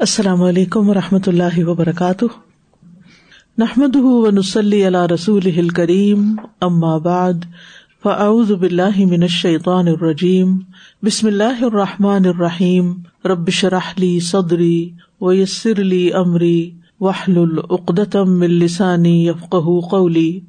السلام علیکم و رحمۃ اللہ وبرکاتہ۔ نحمد ونسلی علی رسول کریم بعد، فاعوذ باللہ من الشیطان الرجیم۔ بسم اللہ الرحمٰن الرحیم۔ ربش رحلی صدری ویسر علی عمری وحل العقدم السانی یفق قولی۔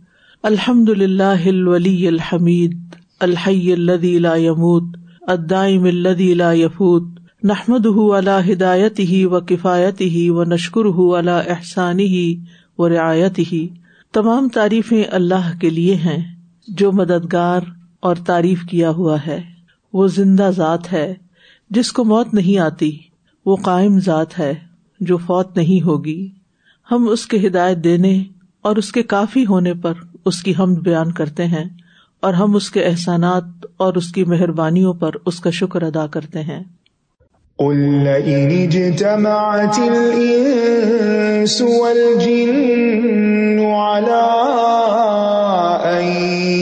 الحمد للہ الولی الحمید، الحی الذي لا يموت الدائم الذي لا يفوت نحمد اللہ ہدایت ہی و کفایت ہی و نشکر ہُ اللہ احسانی ہی و رعایت ہی تمام تعریفیں اللہ کے لیے ہیں، جو مددگار اور تعریف کیا ہوا ہے۔ وہ زندہ ذات ہے، جس کو موت نہیں آتی، وہ قائم ذات ہے، جو فوت نہیں ہوگی۔ ہم اس کے ہدایت دینے اور اس کے کافی ہونے پر اس کی ہم بیان کرتے ہیں اور ہم اس کے احسانات اور اس کی مہربانیوں پر اس کا شکر ادا کرتے ہیں۔ قل لئن اجتمعت الإنس والجن على أن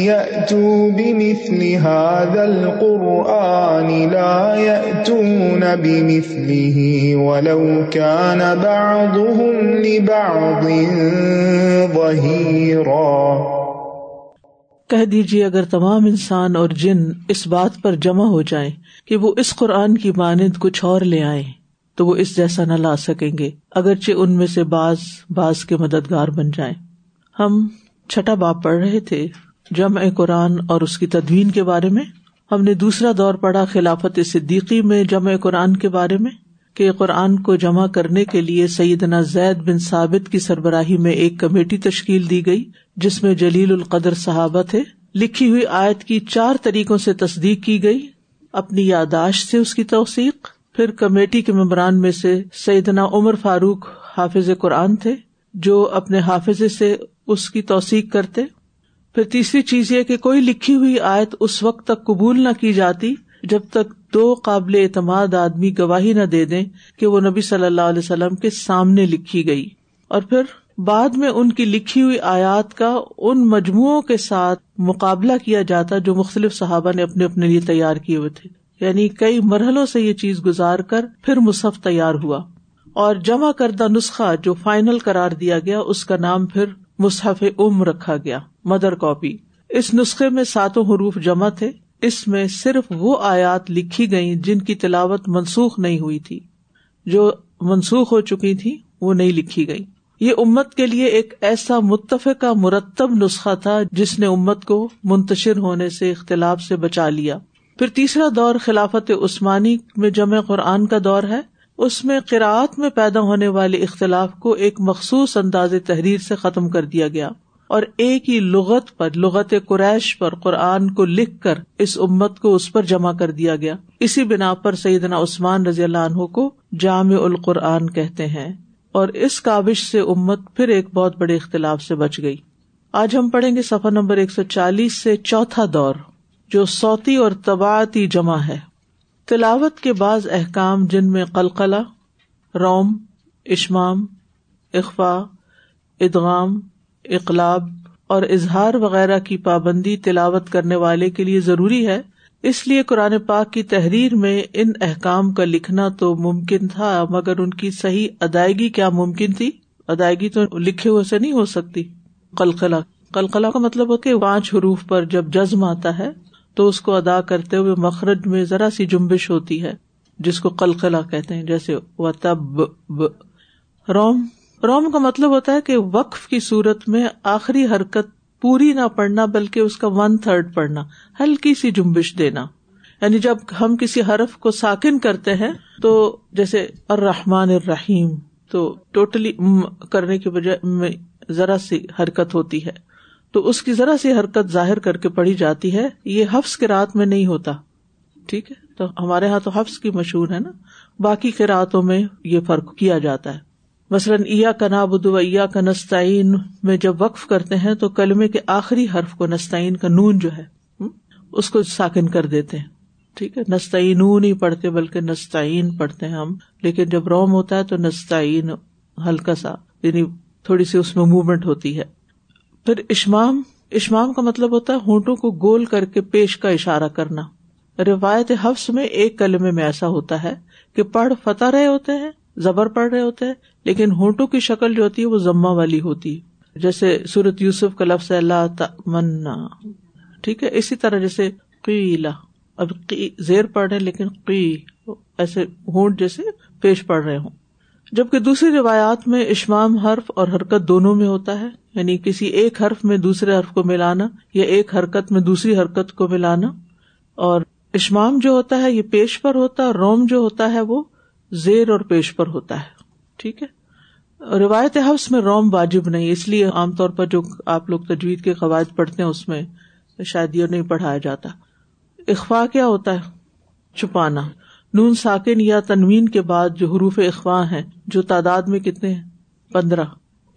يأتوا بمثل هذا القرآن لا يأتون بمثله ولو كان بعضهم لبعض ظهيراً کہہ دیجیے اگر تمام انسان اور جن اس بات پر جمع ہو جائیں کہ وہ اس قرآن کی مانند کچھ اور لے آئے تو وہ اس جیسا نہ لا سکیں گے، اگرچہ ان میں سے باز باز کے مددگار بن جائیں۔ ہم چھٹا باپ پڑھ رہے تھے جمع قرآن اور اس کی تدوین کے بارے میں۔ ہم نے دوسرا دور پڑھا خلافت صدیقی میں جمع قرآن کے بارے میں۔ کہ قرآن کو جمع کرنے کے لیے سیدنا زید بن ثابت کی سربراہی میں ایک کمیٹی تشکیل دی گئی، جس میں جلیل القدر صحابہ تھے۔ لکھی ہوئی آیت کی چار طریقوں سے تصدیق کی گئی۔ اپنی یاداشت سے اس کی توثیق۔ پھر کمیٹی کے ممبران میں سے سیدنا عمر فاروق حافظ قرآن تھے، جو اپنے حافظ سے اس کی توثیق کرتے۔ پھر تیسری چیز یہ کہ کوئی لکھی ہوئی آیت اس وقت تک قبول نہ کی جاتی جب تک دو قابل اعتماد آدمی گواہی نہ دے دیں کہ وہ نبی صلی اللہ علیہ وسلم کے سامنے لکھی گئی۔ اور پھر بعد میں ان کی لکھی ہوئی آیات کا ان مجموعوں کے ساتھ مقابلہ کیا جاتا جو مختلف صحابہ نے اپنے اپنے لیے تیار کیے ہوئے تھے۔ یعنی کئی مرحلوں سے یہ چیز گزار کر پھر مصحف تیار ہوا۔ اور جمع کردہ نسخہ جو فائنل قرار دیا گیا، اس کا نام پھر مصحف ام رکھا گیا، مدر کاپی۔ اس نسخے میں ساتوں حروف جمع تھے۔ اس میں صرف وہ آیات لکھی گئی جن کی تلاوت منسوخ نہیں ہوئی تھی۔ جو منسوخ ہو چکی تھی وہ نہیں لکھی گئی یہ امت کے لیے ایک ایسا متفق کا مرتب نسخہ تھا جس نے امت کو منتشر ہونے سے اختلاف سے بچا لیا۔ پھر تیسرا دور خلافت عثمانی میں جمع قرآن کا دور ہے۔ اس میں قرآت میں پیدا ہونے والے اختلاف کو ایک مخصوص انداز تحریر سے ختم کر دیا گیا۔ اور ایک ہی لغت پر، لغت قریش پر قرآن کو لکھ کر اس امت کو اس پر جمع کر دیا گیا۔ اسی بنا پر سیدنا عثمان رضی اللہ عنہ کو جامع القرآن کہتے ہیں۔ اور اس کابش سے امت پھر ایک بہت بڑے اختلاف سے بچ گئی۔ آج ہم پڑھیں گے سفر نمبر ایک سو چالیس سے چوتھا دور، جو سوتی اور طباعتی جمع ہے۔ تلاوت کے بعض احکام جن میں قلقلہ، روم، اشمام اقفا ادغام اقلاب اور اظہار وغیرہ کی پابندی تلاوت کرنے والے کے لیے ضروری ہے۔ اس لیے قرآن پاک کی تحریر میں ان احکام کا لکھنا تو ممکن تھا، مگر ان کی صحیح ادائیگی کیا ممکن تھی؟ ادائیگی تو لکھے ہوئے سے نہیں ہو سکتی۔ کلقلا کلقلا کا مطلب ہے کہ پانچ حروف پر جب جزم آتا ہے، تو اس کو ادا کرتے ہوئے مخرج میں ذرا سی جمبش ہوتی ہے، جس کو کلقلا کہتے ہیں، جیسے و تب روم۔ روم کا مطلب ہوتا ہے کہ وقف کی صورت میں آخری حرکت پوری نہ پڑھنا بلکہ اس کا ون تھرڈ پڑھنا، ہلکی سی جمبش دینا۔ یعنی جب ہم کسی حرف کو ساکن کرتے ہیں تو جیسے الرحمن الرحیم، تو ٹوٹلی کرنے کی بجائے ذرا سی حرکت ہوتی ہے۔ تو اس کی ذرا سی حرکت ظاہر کر کے پڑھی جاتی ہے، یہ حفظ کے رات میں نہیں ہوتا۔ ٹھیک ہے؟ تو ہمارے یہاں تو حفظ کی مشہور ہے نا، باقی کے راتوں میں یہ فرق کیا جاتا ہے۔ مثلاً ایا کا نابود ایا کا نستعین میں جب وقف کرتے ہیں تو کلمے کے آخری حرف کو نستعین کا نون جو ہے اس کو ساکن کر دیتے ہیں۔ ٹھیک ہے؟ نستعین نہیں پڑھتے، بلکہ نستعین پڑھتے ہیں ہم۔ لیکن جب روم ہوتا ہے تو نستعین ہلکا سا یعنی تھوڑی سی اس میں موومنٹ ہوتی ہے۔ پھر اشمام اشمام کا مطلب ہوتا ہے ہونٹوں کو گول کر کے پیش کا اشارہ کرنا۔ روایت حفظ میں ایک کلمے میں ایسا ہوتا ہے کہ پڑھ فتح رہے ہوتے ہیں، زبر پڑھ رہے ہوتے ہیں لیکن ہونٹوں کی شکل جو ہوتی ہے وہ ضمہ والی ہوتی ہے۔ جیسے سورت یوسف کا لفظ اللہ تمنا ٹھیک ہے؟ اسی طرح جیسے قیلا اب زیر پڑھ رہے لیکن قی، ایسے ہونٹ جیسے پیش پڑھ رہے ہوں۔ جبکہ دوسری روایات میں اشمام حرف اور حرکت دونوں میں ہوتا ہے یعنی کسی ایک حرف میں دوسرے حرف کو ملانا یا ایک حرکت میں دوسری حرکت کو ملانا۔ اور اشمام جو ہوتا ہے، یہ پیش پر ہوتا ہے روم جو ہوتا ہے وہ زیر اور پیش پر ہوتا ہے۔ ٹھیک ہے؟ روایت حفظ میں روم واجب نہیں، اس لیے عام طور پر جو آپ لوگ تجوید کے قواعد پڑھتے ہیں، اس میں شاید یہ نہیں پڑھایا جاتا۔ اخوا کیا ہوتا ہے؟ چھپانا۔ نون ساکن یا تنوین کے بعد جو حروف اخوا ہیں، جو تعداد میں کتنے ہیں؟ پندرہ۔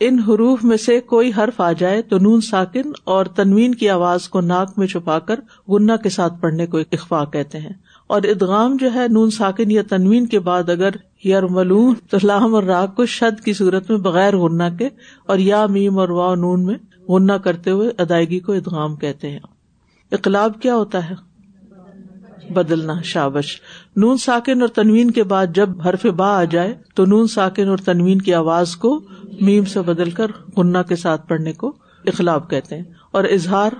ان حروف میں سے کوئی حرف آ جائے تو نون ساکن اور تنوین کی آواز کو ناک میں چھپا کر گنا کے ساتھ پڑھنے کو اخوا کہتے ہیں۔ اور ادغام جو ہے، نون ساکن یا تنوین کے بعد اگر یارملون تو لام اور راگ کو شد کی صورت میں بغیر غنہ کے اور یا میم اور وا نون میں غنہ کرتے ہوئے ادائیگی کو ادغام کہتے ہیں۔ اقلاب کیا ہوتا ہے؟ بدلنا، شابش۔ نون ساکن اور تنوین کے بعد جب حرف با آ جائے، تو نون ساکن اور تنوین کی آواز کو میم سے بدل کر گنا کے ساتھ پڑھنے کو اخلاب کہتے ہیں۔ اور اظہار،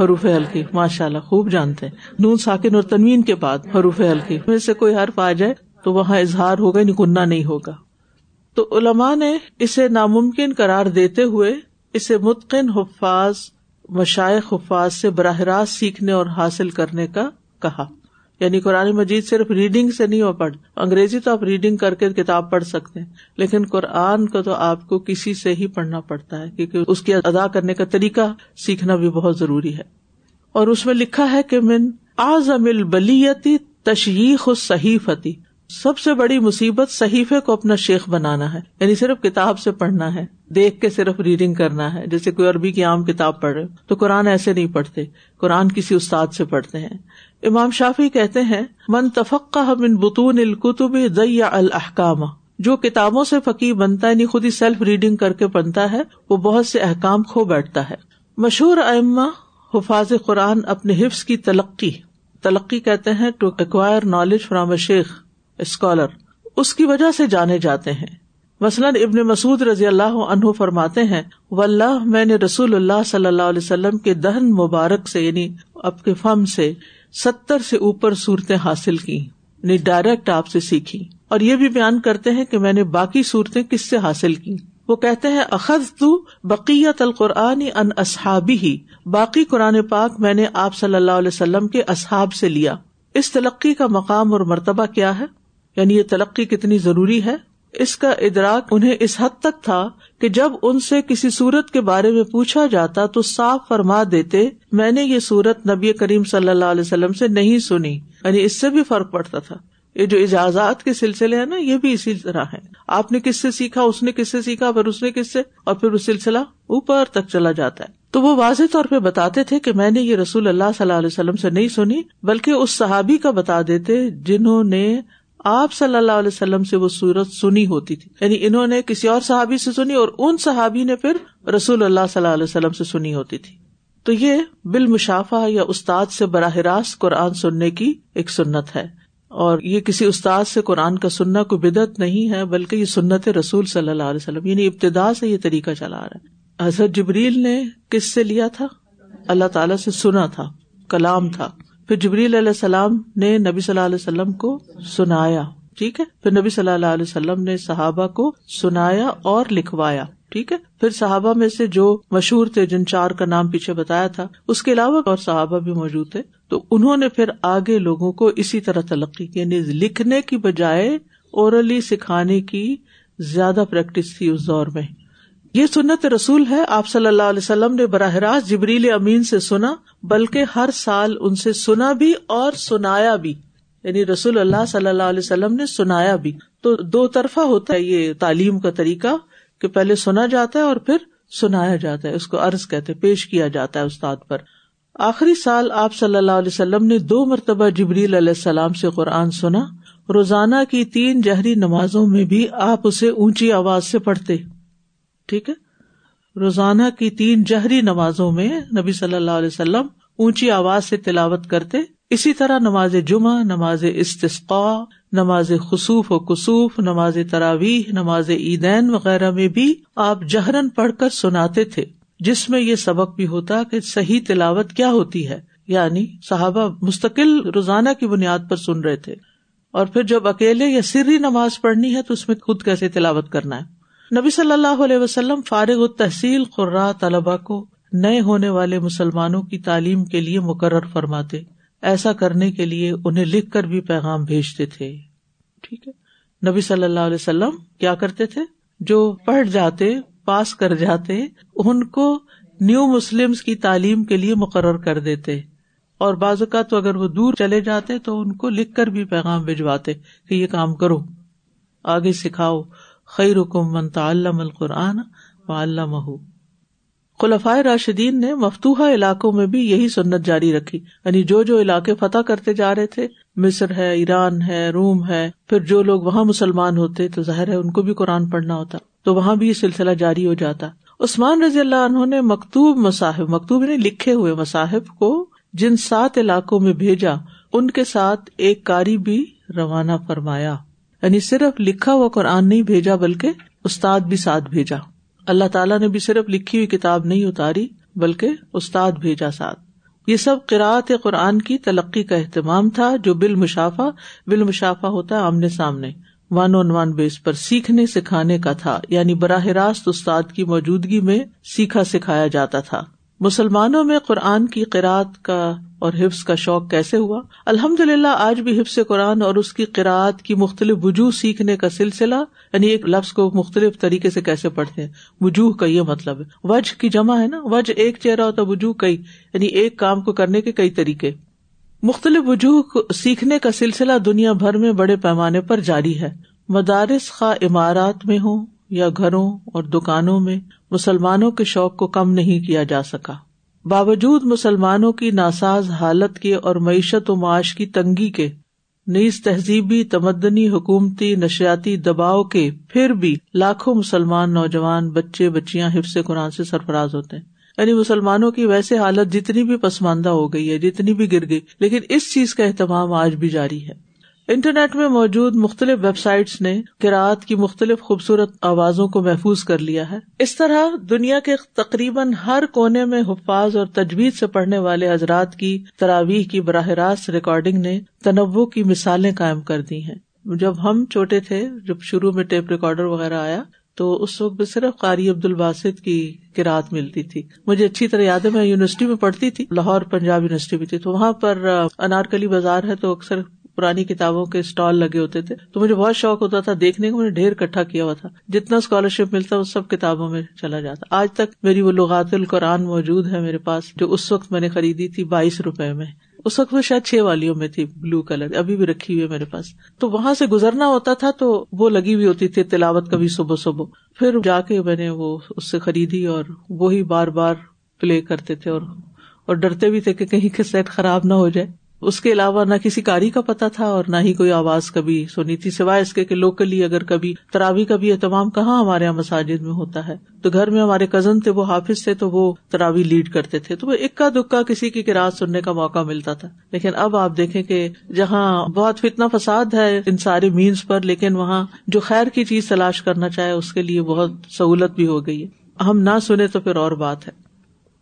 حروف ہلکی ماشاء اللہ خوب جانتے ہیں۔ نون ساکن اور تنوین کے بعد حروف ہلکی میں سے کوئی حرف آ جائے تو وہاں اظہار ہوگا یعنی نہیں گنا نہیں ہوگا۔ تو علماء نے اسے ناممکن قرار دیتے ہوئے اسے متقن، حفاظ، مشائق، حفاظ سے براہ راست سیکھنے اور حاصل کرنے کا کہا۔ یعنی قرآن مجید صرف ریڈنگ سے نہیں ہو پڑھ، انگریزی تو آپ ریڈنگ کر کے کتاب پڑھ سکتے ہیں، لیکن قرآن کو تو آپ کو کسی سے ہی پڑھنا پڑتا ہے، کیونکہ اس کی ادا کرنے کا طریقہ سیکھنا بھی بہت ضروری ہے۔ اور اس میں لکھا ہے کہ من آزم البلیتی تشیخ صحیفتی سب سے بڑی مصیبت صحیفے کو اپنا شیخ بنانا ہے۔ یعنی صرف کتاب سے پڑھنا ہے۔ دیکھ کے صرف ریڈنگ کرنا ہے۔ جیسے کوئی عربی کی عام کتاب پڑھ رہے تو قرآن ایسے نہیں پڑھتے۔ قرآن کسی استاد سے پڑھتے ہیں۔ امام شافی کہتے ہیں، من تفقہ من بتون القتب ضیا الحکام جو کتابوں سے فقی بنتا ہے نہیں خود ہی سیلف ریڈنگ کر کے بنتا ہے، وہ بہت سے احکام کھو بیٹھتا ہے۔ مشہور ائمہ حفاظ قرآن اپنے حفظ کی تلقی تلقی کہتے ہیں to acquire knowledge from a Sheikh scholar, اس کی وجہ سے جانے جاتے ہیں۔ مثلاً ابن مسعود رضی اللہ عنہ فرماتے ہیں و اللہ میں نے رسول اللہ صلی اللہ علیہ وسلم کے دہن مبارک سے یعنی اب کے فم سے، ستر سے اوپر صورتیں حاصل کی یعنی ڈائریکٹ آپ سے سیکھی۔ اور یہ بھی بیان کرتے ہیں کہ میں نے باقی صورتیں کس سے حاصل کی؟ وہ کہتے ہیں اخذ تو بقیت القرآن ان اصحابی ہی باقی قرآن پاک میں نے آپ صلی اللہ علیہ وسلم کے اصحاب سے لیا۔ اس تلقی کا مقام اور مرتبہ کیا ہے؟ یعنی یہ تلقی کتنی ضروری ہے؟ اس کا ادراک انہیں اس حد تک تھا کہ جب ان سے کسی صورت کے بارے میں پوچھا جاتا تو صاف فرما دیتے، میں نے یہ صورت نبی کریم صلی اللہ علیہ وسلم سے نہیں سنی۔ یعنی اس سے بھی فرق پڑتا تھا۔ یہ جو اجازات کے سلسلے ہیں نا، یہ بھی اسی طرح ہے آپ نے کس سے سیکھا، اس نے کس سے سیکھا، پھر اس نے کس سے؟ اور پھر وہ سلسلہ اوپر تک چلا جاتا ہے۔ تو وہ واضح طور پہ بتاتے تھے کہ میں نے یہ رسول اللہ صلی اللہ علیہ وسلم سے نہیں سنی، بلکہ اس صحابی کا بتا دیتے جنہوں نے آپ صلی اللہ علیہ وسلم سے وہ سورت سنی ہوتی تھی۔ یعنی انہوں نے کسی اور صحابی سے سنی اور ان صحابی نے پھر رسول اللہ صلی اللہ علیہ وسلم سے سنی ہوتی تھی۔ تو یہ بال مشافہ یا استاد سے براہ راست قرآن سننے کی ایک سنت ہے۔ اور یہ کسی استاد سے قرآن کا سننا کوئی بدعت نہیں ہے، بلکہ یہ سنت رسول صلی اللہ علیہ وسلم یعنی ابتدا سے یہ طریقہ چلا رہا ہے۔ حضرت جبریل نے کس سے لیا تھا؟ اللہ تعالیٰ سے سنا تھا، کلام تھا۔ پھر جبریل علیہ السلام نے نبی صلی اللہ علیہ وسلم کو سنایا، ٹھیک ہے؟ پھر نبی صلی اللہ علیہ وسلم نے صحابہ کو سنایا اور لکھوایا، ٹھیک ہے؟ پھر صحابہ میں سے جو مشہور تھے، جن چار کا نام پیچھے بتایا تھا، اس کے علاوہ اور صحابہ بھی موجود تھے، تو انہوں نے پھر آگے لوگوں کو اسی طرح تلقی کی یعنی لکھنے کی بجائے اورلی سکھانے کی زیادہ پریکٹس تھی اس دور میں۔ یہ سنت رسول ہے، آپ صلی اللہ علیہ وسلم نے براہ راست جبریل امین سے سنا، بلکہ ہر سال ان سے سنا بھی اور سنایا بھی۔ یعنی رسول اللہ صلی اللہ علیہ وسلم نے سنایا بھی۔ تو دو طرفہ ہوتا ہے یہ تعلیم کا طریقہ، کہ پہلے سنا جاتا ہے اور پھر سنایا جاتا ہے، اس کو عرض کہتے پیش کیا جاتا ہے استاد پر۔ آخری سال آپ صلی اللہ علیہ وسلم نے دو مرتبہ جبریل علیہ السلام سے قرآن سنا۔ روزانہ کی تین جہری نمازوں میں بھی آپ اسے اونچی آواز سے پڑھتے۔ ٹھیک ہے؟ روزانہ کی تین جہری نمازوں میں نبی صلی اللہ علیہ وسلم اونچی آواز سے تلاوت کرتے، اسی طرح نماز جمعہ، نماز استسقا نماز خصوف و کسوف، نماز تراویح، نماز عیدین وغیرہ میں بھی آپ جہرن پڑھ کر سناتے تھے، جس میں یہ سبق بھی ہوتا کہ صحیح تلاوت کیا ہوتی ہے یعنی صحابہ مستقل روزانہ کی بنیاد پر سن رہے تھے۔ اور پھر جب اکیلے یا سری نماز پڑھنی ہے تو اس میں خود کیسے تلاوت کرنا ہے؟ نبی صلی اللہ علیہ وسلم فارغ التحصیل قرا طلبا کو نئے ہونے والے مسلمانوں کی تعلیم کے لیے مقرر فرماتے۔ ایسا کرنے کے لیے انہیں لکھ کر بھی پیغام بھیجتے تھے۔ ٹھیک ہے۔ نبی صلی اللہ علیہ وسلم کیا کرتے تھے؟ جو پڑھ جاتے، پاس کر جاتے، ان کو نیو مسلم کی تعلیم کے لیے مقرر کر دیتے۔ اور بعض اوقات اگر وہ دور چلے جاتے تو ان کو لکھ کر بھی پیغام بھجواتے کہ یہ کام کرو، آگے سکھاؤ۔ خیر حکم منتا القرآن و علامہ خلفائے راشدین نے مفتوحا علاقوں میں بھی یہی سنت جاری رکھی۔ یعنی جو جو علاقے فتح کرتے جا رہے تھے، مصر ہے، ایران ہے، روم ہے، پھر جو لوگ وہاں مسلمان ہوتے، تو ظاہر ہے ان کو بھی قرآن پڑھنا ہوتا۔ تو وہاں بھی یہ سلسلہ جاری ہو جاتا۔ عثمان رضی اللہ عنہ نے مکتوب مصاحب مکتوب نے لکھے ہوئے مصاحب کو جن سات علاقوں میں بھیجا، ان کے ساتھ ایک کاری بھی روانہ فرمایا۔ یعنی صرف لکھا ہوا قرآن نہیں بھیجا بلکہ استاد بھی ساتھ بھیجا۔ اللہ تعالیٰ نے بھی صرف لکھی ہوئی کتاب نہیں اتاری بلکہ استاد بھیجا ساتھ۔ یہ سب قرآت قرآن کی تلقی کا اہتمام تھا جو بال مشافہ بال مشافہ ہوتا ہے آمنے سامنے۔ ون آن ون بیس پر سیکھنے سکھانے کا تھا یعنی براہ راست استاد کی موجودگی میں سیکھا سکھایا جاتا تھا۔ مسلمانوں میں قرآن کی قرآت کا اور حفظ کا شوق کیسے ہوا؟ الحمد للہ آج بھی حفظ قرآن اور اس کی قرآت کی مختلف وجوہ سیکھنے کا سلسلہ یعنی ایک لفظ کو مختلف طریقے سے کیسے پڑھتے ہیں؟ وجوہ کا یہ مطلب ہے۔ وج کی جمع ہے نا؟ وج ایک چہرہ ہوتا، وجوہ کئی یعنی ایک کام کو کرنے کے کئی طریقے۔ مختلف وجوہ سیکھنے کا سلسلہ دنیا بھر میں بڑے پیمانے پر جاری ہے۔ مدارس خا عمارات میں ہوں یا گھروں اور دکانوں میں مسلمانوں کے شوق کو کم نہیں کیا جا سکا۔ باوجود مسلمانوں کی ناساز حالت کے اور معیشت و معاش کی تنگی کے، نیز تہذیبی، تمدنی، حکومتی نشیاتی دباؤ کے پھر بھی لاکھوں مسلمان نوجوان بچے، بچیاں حفظ قرآن سے سرفراز ہوتے ہیں۔ یعنی مسلمانوں کی ویسے حالت جتنی بھی پسماندہ ہو گئی ہے، جتنی بھی گر گئی، لیکن اس چیز کا اہتمام آج بھی جاری ہے۔ انٹرنیٹ میں موجود مختلف ویب سائٹس نے کراط کی مختلف خوبصورت آوازوں کو محفوظ کر لیا ہے۔ اس طرح دنیا کے تقریباً ہر کونے میں حفاظ اور تجویز سے پڑھنے والے حضرات کی تراویح کی براہ راست ریکارڈنگ نے تنوع کی مثالیں قائم کر دی ہیں۔ جب ہم چھوٹے تھے، جب شروع میں ٹیپ ریکارڈر وغیرہ آیا، تو اس وقت صرف قاری عبد الباسط کی کراط ملتی تھی۔ مجھے اچھی طرح یاد ہے، میں یونیورسٹی میں پڑھتی تھی، لاہور پنجاب یونیورسٹی میں تھی۔ تو وہاں پر انارکلی بازار ہے، تو اکثر پرانی کتابوں کے اسٹال لگے ہوتے تھے، تو مجھے بہت شوق ہوتا تھا دیکھنے کو میں نے ڈھیر اکٹھا کیا ہوا تھا۔ جتنا اسکالرشپ ملتا وہ سب کتابوں میں چلا جاتا۔ آج تک میری وہ لغات القرآن موجود ہے میرے پاس، جو اس وقت میں نے خریدی تھی بائیس روپے میں۔ اس وقت وہ شاید چھ والیوں میں تھی بلو کلر ابھی بھی رکھی ہوئی ہے میرے پاس۔ تو وہاں سے گزرنا ہوتا تھا تو وہ لگی ہوئی ہوتی تھی تلاوت کبھی صبح صبح۔ پھر جا کے میں نے وہ اس سے خریدی اور وہی بار بار پلے کرتے تھے اور اور ڈرتے بھی تھے کہ کہیں کے سیٹ خراب نہ ہو جائے۔ اس کے علاوہ نہ کسی کاری کا پتا تھا اور نہ ہی کوئی آواز کبھی سنی تھی سوائے اس کے کہ لوکلی اگر کبھی تراوی کا بھی اہتمام کہاں ہمارے یہاں مساجد میں ہوتا ہے۔ تو گھر میں ہمارے کزن تھے، وہ حافظ تھے، تو وہ تراوی لیڈ کرتے تھے۔ تو وہ اکا دکا کسی کی کراط سننے کا موقع ملتا تھا۔ لیکن اب آپ دیکھیں کہ جہاں بہت فتنا فساد ہے ان سارے مینس پر، لیکن وہاں جو خیر کی چیز تلاش کرنا چاہے، اس کے لیے بہت سہولت بھی ہو گئی ہے۔ ہم نہ سنے تو پھر اور بات ہے۔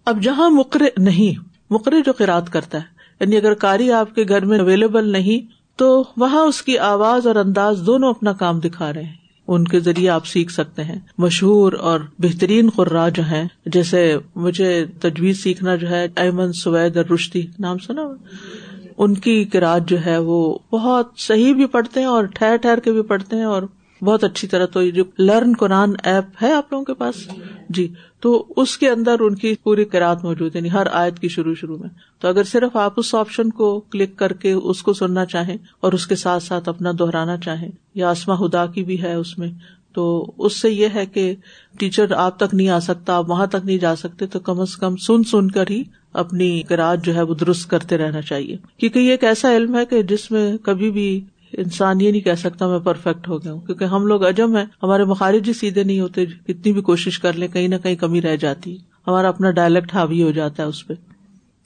اب جہاں مقر نہیں مقرر جو قرآد کرتا ہے یعنی اگر کاری آپ کے گھر میں اویلیبل نہیں، تو وہاں اس کی آواز اور انداز دونوں اپنا کام دکھا رہے ہیں۔ ان کے ذریعے آپ سیکھ سکتے ہیں۔ مشہور اور بہترین قرا جو ہے جیسے مجھے تجویز سیکھنا جو ہے، ایمن سوید اور رشتی نام سنا ان کی کراط جو ہے، وہ بہت صحیح بھی پڑھتے ہیں اور ٹھہر ٹھہر کے بھی پڑھتے ہیں اور بہت اچھی طرح تو جو لرن قرآن ایپ ہے آپ لوگوں کے پاس؟ جی تو اس کے اندر ان کی پوری کراط موجود ہے یعنی ہر آیت کی شروع شروع میں۔ تو اگر صرف آپ اس آپشن کو کلک کر کے اس کو سننا چاہیں اور اس کے ساتھ ساتھ اپنا دہرانا چاہیں، یا آسما ہدا کی بھی ہے اس میں، تو اس سے یہ ہے کہ ٹیچر آپ تک نہیں آ سکتا، آپ وہاں تک نہیں جا سکتے، تو کم از کم سن سن کر ہی اپنی کراط جو ہے وہ درست کرتے رہنا چاہیے۔ کیونکہ یہ ایک ایسا علم ہے کہ جس میں کبھی بھی انسان یہ نہیں کہہ سکتا میں پرفیکٹ ہو گیا ہوں، کیونکہ ہم لوگ اجم ہے ہمارے مخارج ہی سیدھے نہیں ہوتے کتنی بھی کوشش کر لیں، کہیں نہ کہیں کمی رہ جاتی ہمارا اپنا ڈائلیکٹ حاوی ہو جاتا ہے اس پہ۔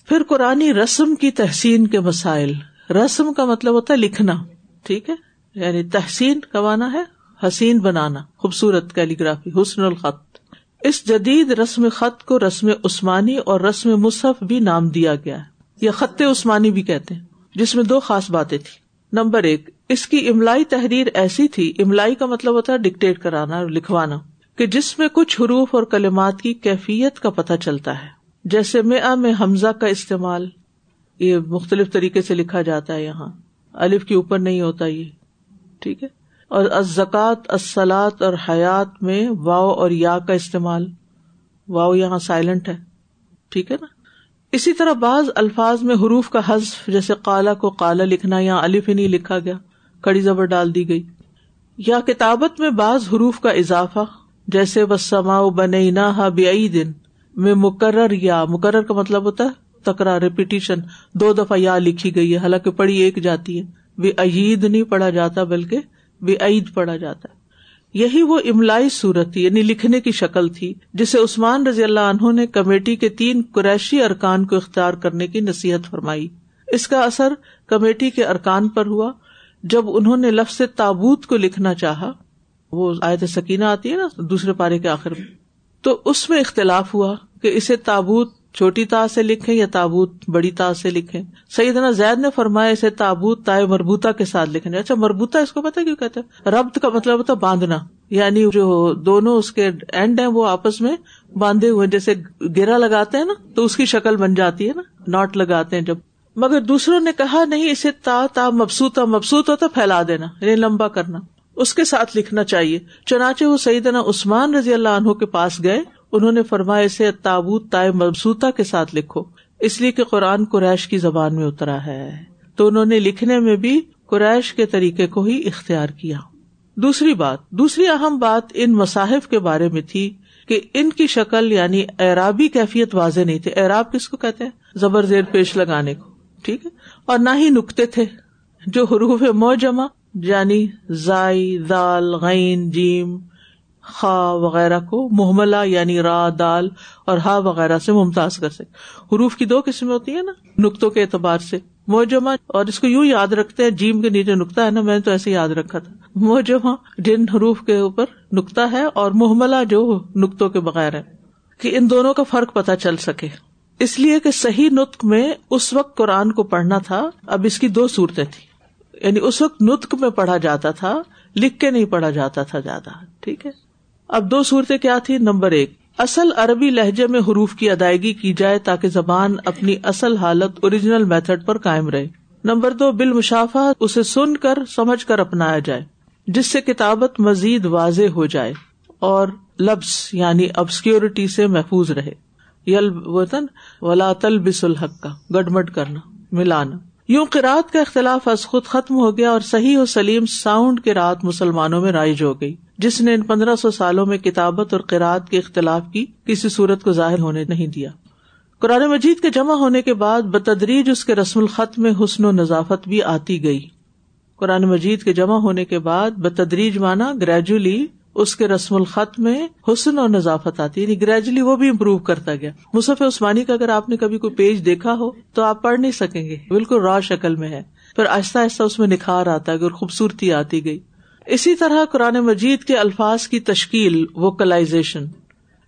پھر قرآن رسم کی تحسین کے مسائل۔ رسم کا مطلب ہوتا ہے لکھنا، ٹھیک ہے؟ یعنی تحسین کا مانا ہے، حسین بنانا، خوبصورت کیلیگرافی، حسن الخط۔ اس جدید رسم خط کو رسم عثمانی اور رسم مصحف بھی نام دیا گیا ہے۔ یا خط عثمانی بھی کہتے ہیں، جس میں دو خاص باتیں تھی نمبر ایک، اس کی املائی تحریر ایسی تھی، املائی کا مطلب ہوتا ہے ڈکٹیٹ کرانا اور لکھوانا، کہ جس میں کچھ حروف اور کلمات کی کیفیت کا پتہ چلتا ہے۔ جیسے میں میں حمزہ کا استعمال، یہ مختلف طریقے سے لکھا جاتا ہے یہاں۔ الف کے اوپر نہیں ہوتا یہ، ٹھیک ہے؟ اور ازکات اسلات اور حیات میں واؤ اور یا کا استعمال واؤ یہاں سائلنٹ ہے، ٹھیک ہے نا؟ اسی طرح بعض الفاظ میں حروف کا حذف، جیسے کالا کو کالا لکھنا یا الف ہی نہیں لکھا گیا، کڑی زبر ڈال دی گئی۔ یا کتابت میں بعض حروف کا اضافہ، جیسے وہ سما بنینا ہا بے دن میں مقرر یا، مقرر کا مطلب ہوتا ہے تکرار ریپیٹیشن دو دفعہ یا لکھی گئی ہے، حالانکہ پڑھی ایک جاتی ہے۔ بے عید نہیں پڑھا جاتا، بلکہ بے عید پڑھا جاتا ہے۔ یہی وہ املائی صورت تھی یعنی لکھنے کی شکل تھی، جسے عثمان رضی اللہ عنہ نے کمیٹی کے تین قریشی ارکان کو اختیار کرنے کی نصیحت فرمائی۔ اس کا اثر کمیٹی کے ارکان پر ہوا۔ جب انہوں نے لفظ تابوت کو لکھنا چاہا، وہ آیت سکینہ آتی ہے نا، دوسرے پارے کے آخر میں۔ تو اس میں اختلاف ہوا کہ اسے تابوت چھوٹی تا سے لکھیں یا تابوت، بڑی تا سے لکھیں۔ سیدنا زید نے فرمایا، اسے تابوت تائے مربوتا کے ساتھ لکھنے۔ اچھا مربوتا اس کو پتا کیوں کہتے ہیں؟ ربط کا مطلب ہوتا باندھنا۔ یعنی جو دونوں اس کے اینڈ ہیں، وہ آپس میں باندھے ہوئے جیسے گرا لگاتے ہیں نا، تو اس کی شکل بن جاتی ہے نا ناٹ لگاتے ہیں جب۔ مگر دوسروں نے کہا، نہیں، اسے تا تا مبسوتا مبسوط ہوتا پھیلا دینا یعنی لمبا کرنا۔ اس کے ساتھ لکھنا چاہیے۔ چنانچہ وہ سیدنا عثمان رضی اللہ عنہ کے پاس گئے۔ انہوں نے فرمایا، اسے تابوت تائے مبسوتا کے ساتھ لکھو۔ اس لیے کہ قرآن قریش کی زبان میں اترا ہے۔ تو انہوں نے لکھنے میں بھی قریش کے طریقے کو ہی اختیار کیا۔ دوسری بات، دوسری اہم بات ان مصاحف کے بارے میں تھی کہ ان کی شکل یعنی اعرابی کیفیت واضح نہیں تھی۔ اعراب کس کو کہتے ہیں؟ زبر زیر پیش لگانے کو، ٹھیک ہے؟ اور نہ ہی نقطے تھے جو حروف موجمہ یعنی زائی، دال، غین، جیم خا وغیرہ کو محملہ یعنی را دال اور ہا وغیرہ سے ممتاز کر سکے۔ حروف کی دو قسمیں ہوتی ہیں نا، نقطوں کے اعتبار سے۔ موجمہ، اور اس کو یوں یاد رکھتے ہیں، جیم کے نیچے نقطہ ہے نا، میں نے تو ایسے یاد رکھا تھا۔ موجمہ، جن حروف کے اوپر نقطہ ہے اور محملہ جو نقطوں کے بغیر ہے، کہ ان دونوں کا فرق پتہ چل سکے۔ اس لیے کہ صحیح نطق میں اس وقت قرآن کو پڑھنا تھا، اب اس کی دو صورتیں تھی یعنی اس وقت نطق میں پڑھا جاتا تھا، لکھ کے نہیں پڑھا جاتا تھا زیادہ۔ ٹھیک ہے؟ اب دو صورتیں کیا تھی نمبر ایک، اصل عربی لہجے میں حروف کی ادائیگی کی جائے تاکہ زبان اپنی اصل حالت اوریجنل میتھڈ پر قائم رہے۔ نمبر دو بال مشافہ اسے سن کر، سمجھ کر اپنایا جائے، جس سے کتابت مزید واضح ہو جائے اور لفظ یعنی ابسکیورٹی سے محفوظ رہے۔ یل وطن ولا تل بس الحق کا گڈمڈ کرنا، ملانا۔ یوں قرآد کا اختلاف از خود ختم ہو گیا اور صحیح و سلیم ساؤنڈ کی رات مسلمانوں میں رائج ہو گئی۔ جس نے ان پندرہ سو سالوں میں کتابت اور قرآد کے اختلاف کی، کسی صورت کو ظاہر ہونے نہیں دیا۔ قرآن مجید کے جمع ہونے کے بعد بتدریج اس کے رسم الخط میں حسن و نظافت بھی آتی گئی۔ قرآن مجید کے جمع ہونے کے بعد بتدریج مانا گریجولی اس کے رسم الخط میں حسن اور نظافت آتی۔ یعنی گریجولی وہ بھی امپروو کرتا گیا۔ مصف عثمانی کا اگر آپ نے کبھی کوئی پیج دیکھا ہو، تو آپ پڑھ نہیں سکیں گے۔ بالکل را شکل میں ہے۔ پھر آہستہ آہستہ اس میں نکھار آتا گیا اور خوبصورتی آتی گئی۔ اسی طرح قرآن مجید کے الفاظ کی تشکیل ووکلائزیشن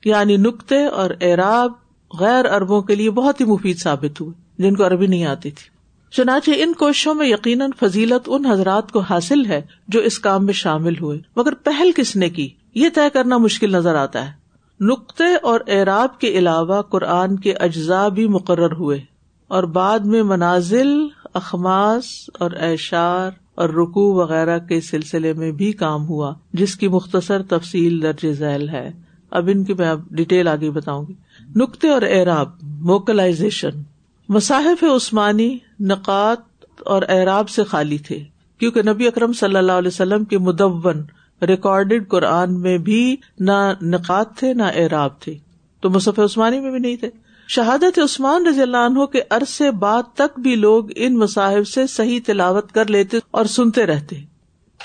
یعنی نقطے اور اعراب غیر اربوں کے لیے بہت ہی مفید ثابت ہوئے، جن کو عربی نہیں آتی تھی۔ چنانچہ ان کوششوں میں یقیناً فضیلت ان حضرات کو حاصل ہے جو اس کام میں شامل ہوئے۔ مگر پہل کس نے کی؟ یہ طے کرنا مشکل نظر آتا ہے۔ نقطے اور اعراب کے علاوہ قرآن کے اجزاء بھی مقرر ہوئے اور بعد میں منازل، اخماس اور اعشار اور رکو وغیرہ کے سلسلے میں بھی کام ہوا، جس کی مختصر تفصیل درج ذیل ہے۔ اب ان کی میں ڈیٹیل آگے بتاؤں گی۔ نقطے اور اعراب موکلائزیشن مصاحف عثمانی نقات اور اعراب سے خالی تھے، کیونکہ نبی اکرم صلی اللہ علیہ وسلم کے مدون ریکارڈیڈ قرآن میں بھی نہ نقات تھے نہ اعراب تھے۔ تو مصف عثمانی میں بھی نہیں تھے۔ شہادت عثمان رضی اللہ عنہ کے عرصے بعد تک بھی لوگ ان مصاحب سے صحیح تلاوت کر لیتے اور سنتے رہتے۔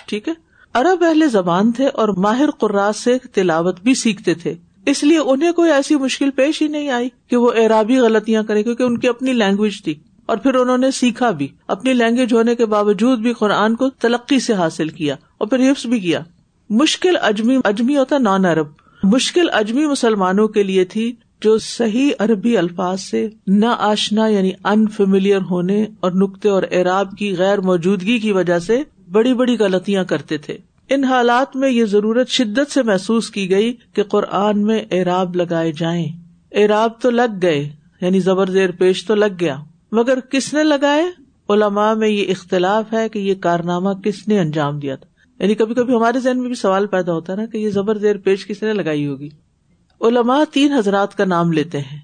ٹھیک ہے؟ ارب اہل زبان تھے اور ماہر قرآ سے تلاوت بھی سیکھتے تھے۔ اس لیے انہیں کوئی ایسی مشکل پیش ہی نہیں آئی کہ وہ اعرابی غلطیاں کرے کیونکہ ان کی اپنی لینگویج تھی۔ اور پھر انہوں نے سیکھا بھی۔ اپنی لینگویج ہونے کے باوجود بھی قرآن کو تلقی سے حاصل کیا اور پھر حفظ بھی کیا۔ مشکل اجمی اجمی ہوتا نان ارب مشکل اجمی مسلمانوں کے لیے تھی۔ جو صحیح عربی الفاظ سے نہ آشنا یعنی انفیملیئر ہونے اور نقطے اور اعراب کی غیر موجودگی کی وجہ سے بڑی بڑی غلطیاں کرتے تھے۔ ان حالات میں یہ ضرورت شدت سے محسوس کی گئی کہ قرآن میں اعراب لگائے جائیں۔ اعراب تو لگ گئے یعنی زبر زیر پیش تو لگ گیا، مگر کس نے لگائے؟ علماء میں یہ اختلاف ہے کہ یہ کارنامہ کس نے انجام دیا تھا۔ یعنی کبھی کبھی ہمارے ذہن میں بھی سوال پیدا ہوتا ہے نا کہ یہ زبر زیر پیش کس نے لگائی ہوگی؟ علماء تین حضرات کا نام لیتے ہیں،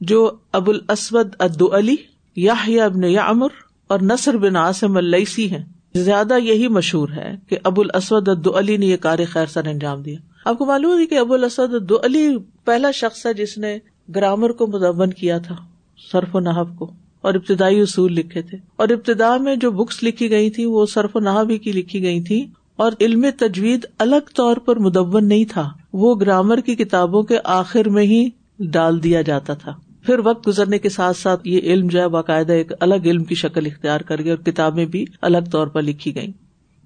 جو ابو الاسود ادو علی یا ابن یامر اور نصر بن عاصم السی ہیں۔ زیادہ یہی مشہور ہے کہ ابو الاسود ادو علی نے یہ کار خیر سر انجام دیا۔ آپ کو معلوم ہے کہ ابو الاسود ادو علی پہلا شخص ہے جس نے گرامر کو مدون کیا تھا سرف و نحب کو، اور ابتدائی اصول لکھے تھے۔ اور ابتدا میں جو بکس لکھی گئی تھی وہ سرف و نحب ہی کی لکھی گئی تھی اور علم تجوید الگ طور پر مدون نہیں تھا۔ وہ گرامر کی کتابوں کے آخر میں ہی ڈال دیا جاتا تھا۔ پھر وقت گزرنے کے ساتھ ساتھ یہ علم جو ہے باقاعدہ ایک الگ علم کی شکل اختیار کر گئی اور کتابیں بھی الگ طور پر لکھی گئی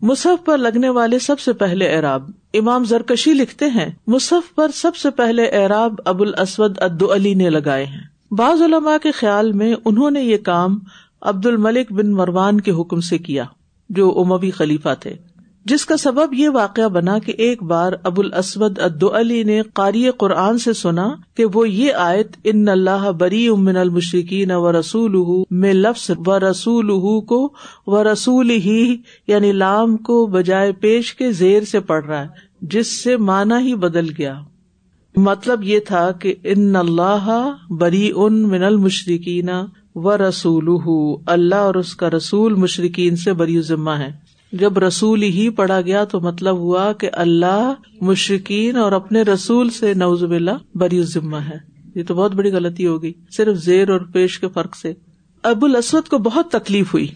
مصحف پر لگنے والے سب سے پہلے اعراب۔ امام زرکشی لکھتے ہیں، مصحف پر سب سے پہلے اعراب ابو الاسود ادو علی نے لگائے ہیں۔ بعض علماء کے خیال میں انہوں نے یہ کام عبد الملک بن مروان کے حکم سے کیا، جو اموی خلیفہ تھے۔ جس کا سبب یہ واقعہ بنا کہ ایک بار ابو الاسود ادو علی نے قاری قرآن سے سنا کہ وہ یہ آیت، ان اللہ بری امن المشرقین و رسول میں لفظ و رسول کو و رسول ہی یعنی لام کو بجائے پیش کے زیر سے پڑھ رہا ہے، جس سے مانا ہی بدل گیا۔ مطلب یہ تھا کہ ان اللہ بری ان من المشرقین و رسول اللہ اور اس کا رسول مشرقین سے بری ذمہ ہے۔ جب رسول ہی پڑھا گیا تو مطلب ہوا کہ اللہ مشرقین اور اپنے رسول سے نوز بلا بری ذمہ ہے۔ یہ تو بہت بڑی غلطی ہوگی صرف زیر اور پیش کے فرق سے۔ ابو الاسود کو بہت تکلیف ہوئی۔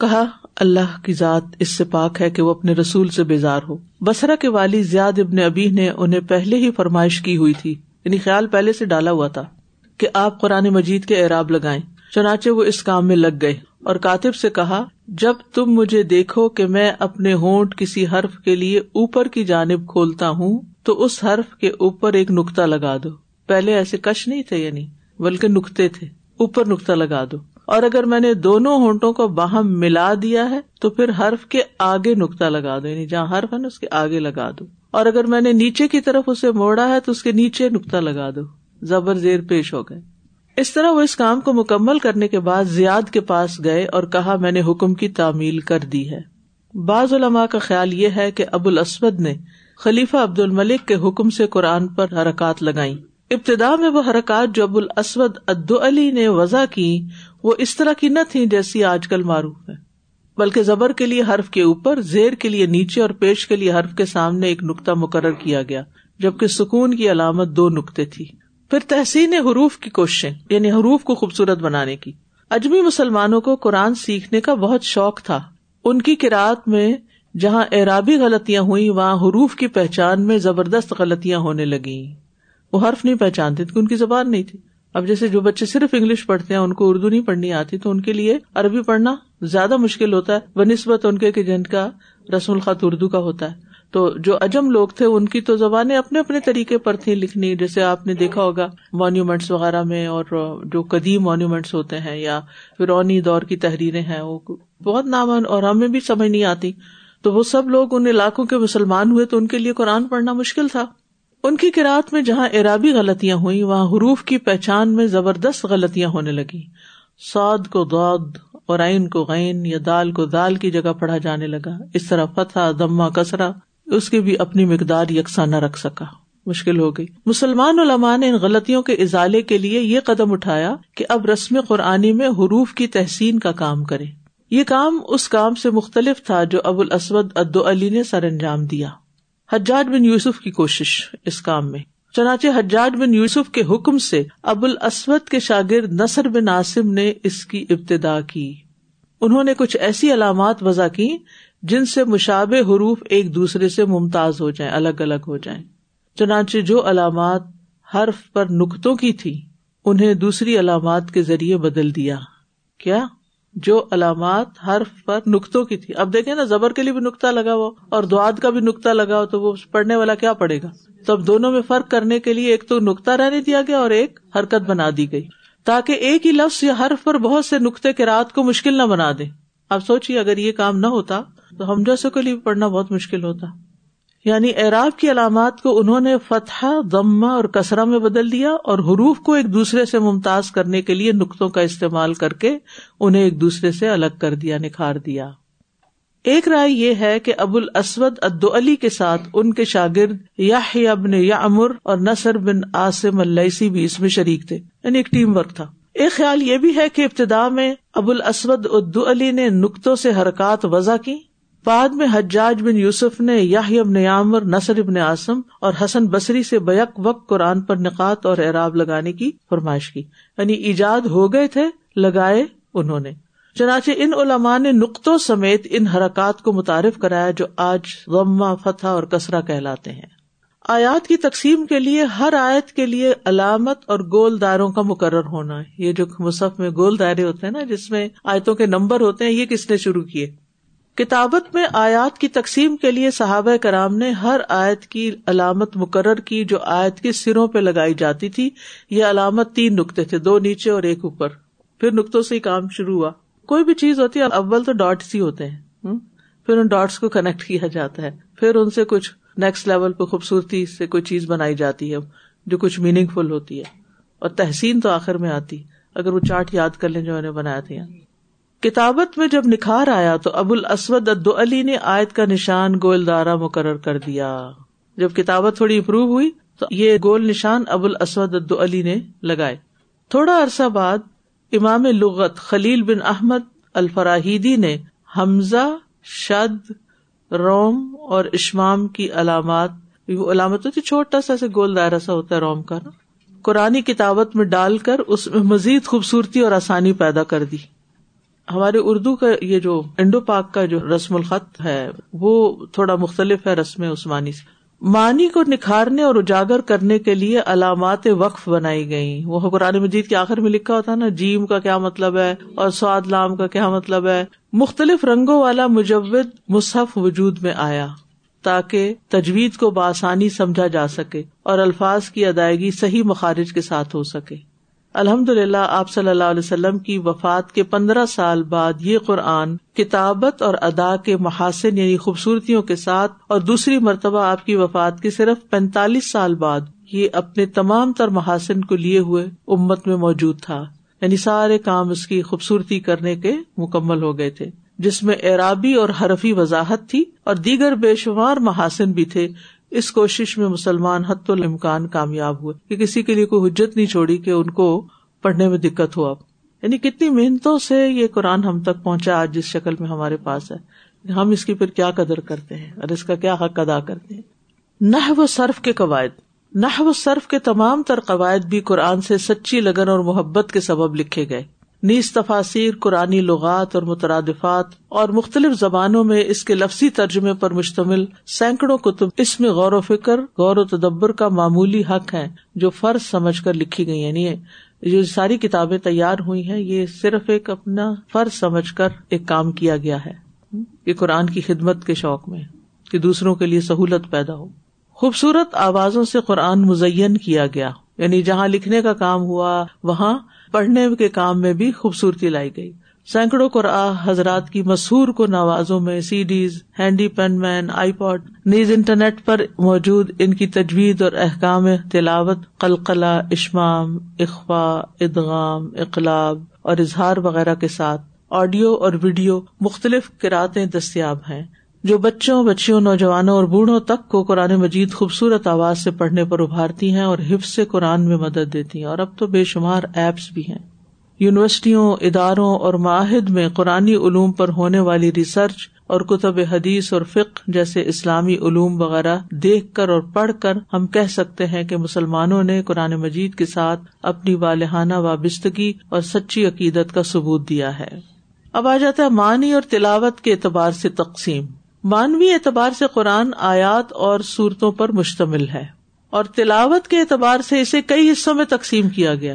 کہا، اللہ کی ذات اس سے پاک ہے کہ وہ اپنے رسول سے بیزار ہو۔ بسرا کے والی زیاد ابن ابی نے انہیں پہلے ہی فرمائش کی ہوئی تھی یعنی خیال پہلے سے ڈالا ہوا تھا کہ آپ قرآن مجید کے اعراب لگائیں۔ چنانچہ وہ اس کام میں لگ گئے اور کاتب سے کہا، جب تم مجھے دیکھو کہ میں اپنے ہونٹ کسی حرف کے لیے اوپر کی جانب کھولتا ہوں، تو اس حرف کے اوپر ایک نقطہ لگا دو۔ پہلے ایسے کش نہیں تھے یعنی بلکہ نقطے تھے۔ اوپر نقطہ لگا دو۔ اور اگر میں نے دونوں ہونٹوں کو باہم ملا دیا ہے، تو پھر حرف کے آگے نقطہ لگا دو۔ یعنی جہاں حرف ہے نا، اس کے آگے لگا دو۔ اور اگر میں نے نیچے کی طرف اسے موڑا ہے، تو اس کے نیچے نقطہ لگا دو۔ زبر زیر پیش ہو گئے۔ اس طرح وہ اس کام کو مکمل کرنے کے بعد زیاد کے پاس گئے اور کہا میں نے حکم کی تعمیل کر دی ہے۔ بعض علماء کا خیال یہ ہے کہ ابو الاسود نے خلیفہ عبد الملک کے حکم سے قرآن پر حرکات لگائی ابتدا میں وہ حرکات جو ابو الاسود ادو علی نے وضع کی، وہ اس طرح کی نہ تھی جیسی آج کل معروف ہے۔ بلکہ زبر کے لیے حرف کے اوپر، زیر کے لیے نیچے اور پیش کے لیے حرف کے سامنے ایک نقطہ مقرر کیا گیا، جبکہ سکون کی علامت دو نقطے تھی۔ پھر تحسین حروف کی کوششیں یعنی حروف کو خوبصورت بنانے کی۔ اجمی مسلمانوں کو قرآن سیکھنے کا بہت شوق تھا۔ ان کی کراط میں جہاں اعرابی غلطیاں ہوئی وہاں حروف کی پہچان میں زبردست غلطیاں ہونے لگی وہ حرف نہیں پہچانتے تھے ان کی زبان نہیں تھی۔ اب جیسے جو بچے صرف انگلش پڑھتے ہیں، ان کو اردو نہیں پڑھنی آتی، تو ان کے لیے عربی پڑھنا زیادہ مشکل ہوتا ہے۔ بہ نسبت ان کے جن کا رسم الخط اردو کا ہوتا ہے۔ تو جو اجم لوگ تھے، ان کی تو زبانیں اپنے اپنے طریقے پر تھیں لکھنی، جیسے آپ نے دیکھا ہوگا مونیومینٹس وغیرہ میں اور جو قدیم مونیومینٹس ہوتے ہیں یا فرونی دور کی تحریریں ہیں، وہ بہت نام اور ہمیں بھی سمجھ نہیں آتی۔ تو وہ سب لوگ ان علاقوں کے مسلمان ہوئے تو ان کے لیے قرآن پڑھنا مشکل تھا۔ ان کی کراط میں جہاں ارابی غلطیاں ہوئی وہاں حروف کی پہچان میں زبردست غلطیاں ہونے لگی سعد کو دود اور عین کو غین یا دال کو دال کی جگہ پڑھا جانے لگا۔ اس طرح فتح دما کسرا اس کی بھی اپنی مقدار یکساں نہ رکھ سکا۔ مشکل ہو گئی۔ مسلمان علماء نے ان غلطیوں کے ازالے کے لیے یہ قدم اٹھایا کہ اب رسم قرآنی میں حروف کی تحسین کا کام کرے یہ کام اس کام سے مختلف تھا جو ابو الاسود ادو علی نے سر انجام دیا۔ حجاج بن یوسف کی کوشش اس کام میں۔ چنانچہ حجاج بن یوسف کے حکم سے ابو الاسود کے شاگرد نصر بن عاصم نے اس کی ابتدا کی۔ انہوں نے کچھ ایسی علامات وضع کی جن سے مشاب حروف ایک دوسرے سے ممتاز ہو جائیں، الگ الگ ہو جائیں۔ چنانچہ جو علامات حرف پر نقطوں کی تھی، انہیں دوسری علامات کے ذریعے بدل دیا۔ کیا؟ جو علامات حرف پر نقطوں کی تھی۔ اب دیکھیں نا، زبر کے لیے بھی نقطہ لگا ہوا، اور دعاد کا بھی نقطہ لگا ہو تو وہ پڑھنے والا کیا پڑے گا؟ تو اب دونوں میں فرق کرنے کے لیے ایک تو نقطہ رہنے دیا گیا اور ایک حرکت بنا دی گئی۔ تاکہ ایک ہی لفظ یا حرف پر بہت سے نقطے کے رات کو مشکل نہ بنا دے اب سوچیے، اگر یہ کام نہ ہوتا تو ہم جیسے کے لیے پڑھنا بہت مشکل ہوتا۔ یعنی اعراب کی علامات کو انہوں نے فتح، ضمہ اور کسرا میں بدل دیا اور حروف کو ایک دوسرے سے ممتاز کرنے کے لیے نقطوں کا استعمال کر کے انہیں ایک دوسرے سے الگ کر دیا، نکھار دیا۔ ایک رائے یہ ہے کہ ابو الاسود ادو علی کے ساتھ ان کے شاگرد یا ابن یا امر اور نصر بن آسم السی بھی اس میں شریک تھے۔ یعنی ایک ٹیم ورک تھا۔ ایک خیال یہ بھی ہے کہ ابتدا میں ابو الاسود ادو علی نے نقطوں سے حرکات وضع کی بعد میں حجاج بن یوسف نے یاہی ابن عامر نصر ابن اعظم اور حسن بصری سے بیک وقت قرآن پر نقات اور اعراب لگانے کی فرمائش کی۔ یعنی ایجاد ہو گئے تھے، لگائے انہوں نے۔ چنانچہ ان علماء نے نقطوں سمیت ان حرکات کو متعارف کرایا جو آج غمہ فتح اور کسرا کہلاتے ہیں۔ آیات کی تقسیم کے لیے ہر آیت کے لیے علامت اور گول دائروں کا مقرر ہونا۔ یہ جو مصحف میں گول دائرے ہوتے ہیں نا، جس میں آیتوں کے نمبر ہوتے ہیں، یہ کس نے شروع کیے؟ کتابت میں آیات کی تقسیم کے لیے صحابہ کرام نے ہر آیت کی علامت مقرر کی جو آیت کے سروں پہ لگائی جاتی تھی۔ یہ علامت تین نقطے تھے، دو نیچے اور ایک اوپر۔ پھر نقطوں سے ہی کام شروع ہوا۔ کوئی بھی چیز ہوتی ہے، اول تو ڈاٹس ہی ہوتے ہیں پھر ان ڈاٹس کو کنیکٹ کیا جاتا ہے۔ پھر ان سے کچھ نیکسٹ لیول پہ خوبصورتی سے کوئی چیز بنائی جاتی ہے، جو کچھ میننگ فل ہوتی ہے۔ اور تحسین تو آخر میں آتی، اگر وہ چارٹ یاد کر لیں جو انہیں بنایا تھا۔ کتابت میں جب نکھار آیا تو ابو الاسود ادو علی نے آیت کا نشان گول دارا مقرر کر دیا۔ جب کتابت تھوڑی امپروو ہوئی تو یہ گول نشان ابو الاسود ادو علی نے لگائے۔ تھوڑا عرصہ بعد امام لغت خلیل بن احمد الفراہیدی نے حمزہ، شد، روم اور اشمام کی علامات، وہ علامت ہوتی چھوٹا سا گول دائرہ سا ہوتا ہے روم کا نا قرآن کتابت میں ڈال کر اس میں مزید خوبصورتی اور آسانی پیدا کر دی۔ ہمارے اردو کا یہ جو انڈو پاک کا جو رسم الخط ہے، وہ تھوڑا مختلف ہے رسم عثمانی سے۔ معنی کو نکھارنے اور اجاگر کرنے کے لیے علامات وقف بنائی گئی وہ قرآن مجید کے آخر میں لکھا ہوتا نا، جیم کا کیا مطلب ہے اور سواد لام کا کیا مطلب ہے۔ مختلف رنگوں والا مجود مصحف وجود میں آیا تاکہ تجوید کو بآسانی سمجھا جا سکے اور الفاظ کی ادائیگی صحیح مخارج کے ساتھ ہو سکے۔ الحمد للہ آپ صلی اللہ علیہ وسلم کی وفات کے پندرہ سال بعد یہ قرآن کتابت اور ادا کے محاسن یعنی خوبصورتیوں کے ساتھ اور دوسری مرتبہ آپ کی وفات کے صرف پینتالیس سال بعد یہ اپنے تمام تر محاسن کو لیے ہوئے امت میں موجود تھا۔ یعنی سارے کام اس کی خوبصورتی کرنے کے مکمل ہو گئے تھے۔ جس میں اعرابی اور حرفی وضاحت تھی اور دیگر بے شمار محاسن بھی تھے اس کوشش میں مسلمان حت الامکان کامیاب ہوئے کہ کسی کے لیے کوئی حجت نہیں چھوڑی کہ ان کو پڑھنے میں دقت ہوا یعنی کتنی محنتوں سے یہ قرآن ہم تک پہنچا آج جس شکل میں ہمارے پاس ہے ہم اس کی پھر کیا قدر کرتے ہیں اور اس کا کیا حق ادا کرتے ہیں۔ نہ وہ صرف کے قواعد۔ نہ وہ صرف کے تمام تر قواعد بھی قرآن سے سچی لگن اور محبت کے سبب لکھے گئے۔ نیز تفاصیر قرآنی لغات اور مترادفات اور مختلف زبانوں میں اس کے لفظی ترجمے پر مشتمل سینکڑوں کتب اس میں غور و فکر، غور و تدبر کا معمولی حق ہے جو فرض سمجھ کر لکھی گئی یعنی جو ساری کتابیں تیار ہوئی ہیں، یہ صرف ایک اپنا فرض سمجھ کر ایک کام کیا گیا ہے۔ یہ قرآن کی خدمت کے شوق میں کہ دوسروں کے لیے سہولت پیدا ہو۔ خوبصورت آوازوں سے قرآن مزین کیا گیا۔ یعنی جہاں لکھنے کا کام ہوا، وہاں پڑھنے کے کام میں بھی خوبصورتی لائی گئی۔ سینکڑوں کو حضرات کی مشہور کو نوازوں میں سی ڈیز ہینڈی پین مین، آئی پاڈ، نیز انٹرنیٹ پر موجود ان کی تجویز اور احکام تلاوت، قلقلہ، اشمام اخوا ادغام، اقلاب اور اظہار وغیرہ کے ساتھ آڈیو اور ویڈیو مختلف کراطیں دستیاب ہیں۔ جو بچوں، بچیوں، نوجوانوں اور بوڑھوں تک کو قرآن مجید خوبصورت آواز سے پڑھنے پر ابھارتی ہیں اور حفظ سے قرآن میں مدد دیتی ہیں۔ اور اب تو بے شمار ایپس بھی ہیں۔ یونیورسٹیوں، اداروں اور معاہد میں قرآن علوم پر ہونے والی ریسرچ اور کتب حدیث اور فکر جیسے اسلامی علوم وغیرہ دیکھ کر اور پڑھ کر ہم کہہ سکتے ہیں کہ مسلمانوں نے قرآن مجید کے ساتھ اپنی والحانہ وابستگی اور سچی عقیدت کا ثبوت دیا ہے۔ اب آ جاتا ہے معنی اور تلاوت کے اعتبار سے تقسیم۔ مانوی اعتبار سے قرآن آیات اور صورتوں پر مشتمل ہے اور تلاوت کے اعتبار سے اسے کئی حصوں میں تقسیم کیا گیا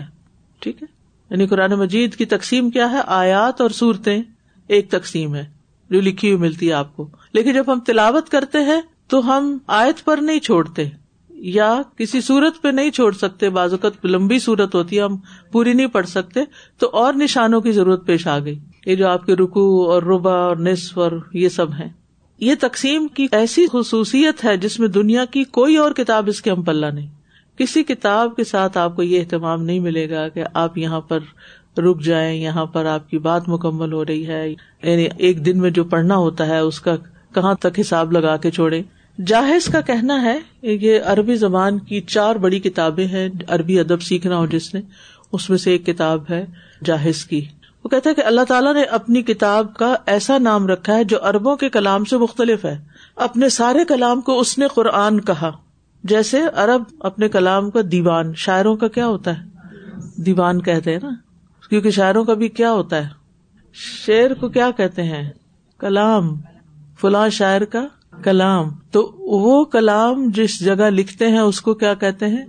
ٹھیک ہے؟ یعنی قرآن مجید کی تقسیم کیا ہے؟ آیات اور صورتیں ایک تقسیم ہے، جو لکھی ہوئی ملتی ہے آپ کو۔ لیکن جب ہم تلاوت کرتے ہیں تو ہم آیت پر نہیں چھوڑتے یا کسی صورت پہ نہیں چھوڑ سکتے۔ بعض اوقات لمبی صورت ہوتی ہے، ہم پوری نہیں پڑھ سکتے۔ تو اور نشانوں کی ضرورت پیش آ گئی۔ یہ جو آپ کے رکو اور ربا اور نصف اور یہ سب ہیں۔ یہ تقسیم کی ایسی خصوصیت ہے جس میں دنیا کی کوئی اور کتاب اس کے ہم پلہ نہیں۔ کسی کتاب کے ساتھ آپ کو یہ اہتمام نہیں ملے گا کہ آپ یہاں پر رک جائیں، یہاں پر آپ کی بات مکمل ہو رہی ہے یعنی ایک دن میں جو پڑھنا ہوتا ہے اس کا کہاں تک حساب لگا کے چھوڑے جاہز کا کہنا ہے یہ عربی زبان کی چار بڑی کتابیں ہیں، عربی ادب سیکھنا ہو جس نے، اس میں سے ایک کتاب ہے جاہز کی۔ وہ کہتا ہے کہ اللہ تعالیٰ نے اپنی کتاب کا ایسا نام رکھا ہے جو اربوں کے کلام سے مختلف ہے۔ اپنے سارے کلام کو اس نے قرآن کہا۔ جیسے ارب اپنے کلام کا دیوان، شاعروں کا کیا ہوتا ہے؟ دیوان کہتے ہیں نا۔ کیونکہ شاعروں کا بھی کیا ہوتا ہے؟ شعر کو کیا کہتے ہیں؟ کلام۔ فلاں شاعر کا کلام۔ تو وہ کلام جس جگہ لکھتے ہیں، اس کو کیا کہتے ہیں؟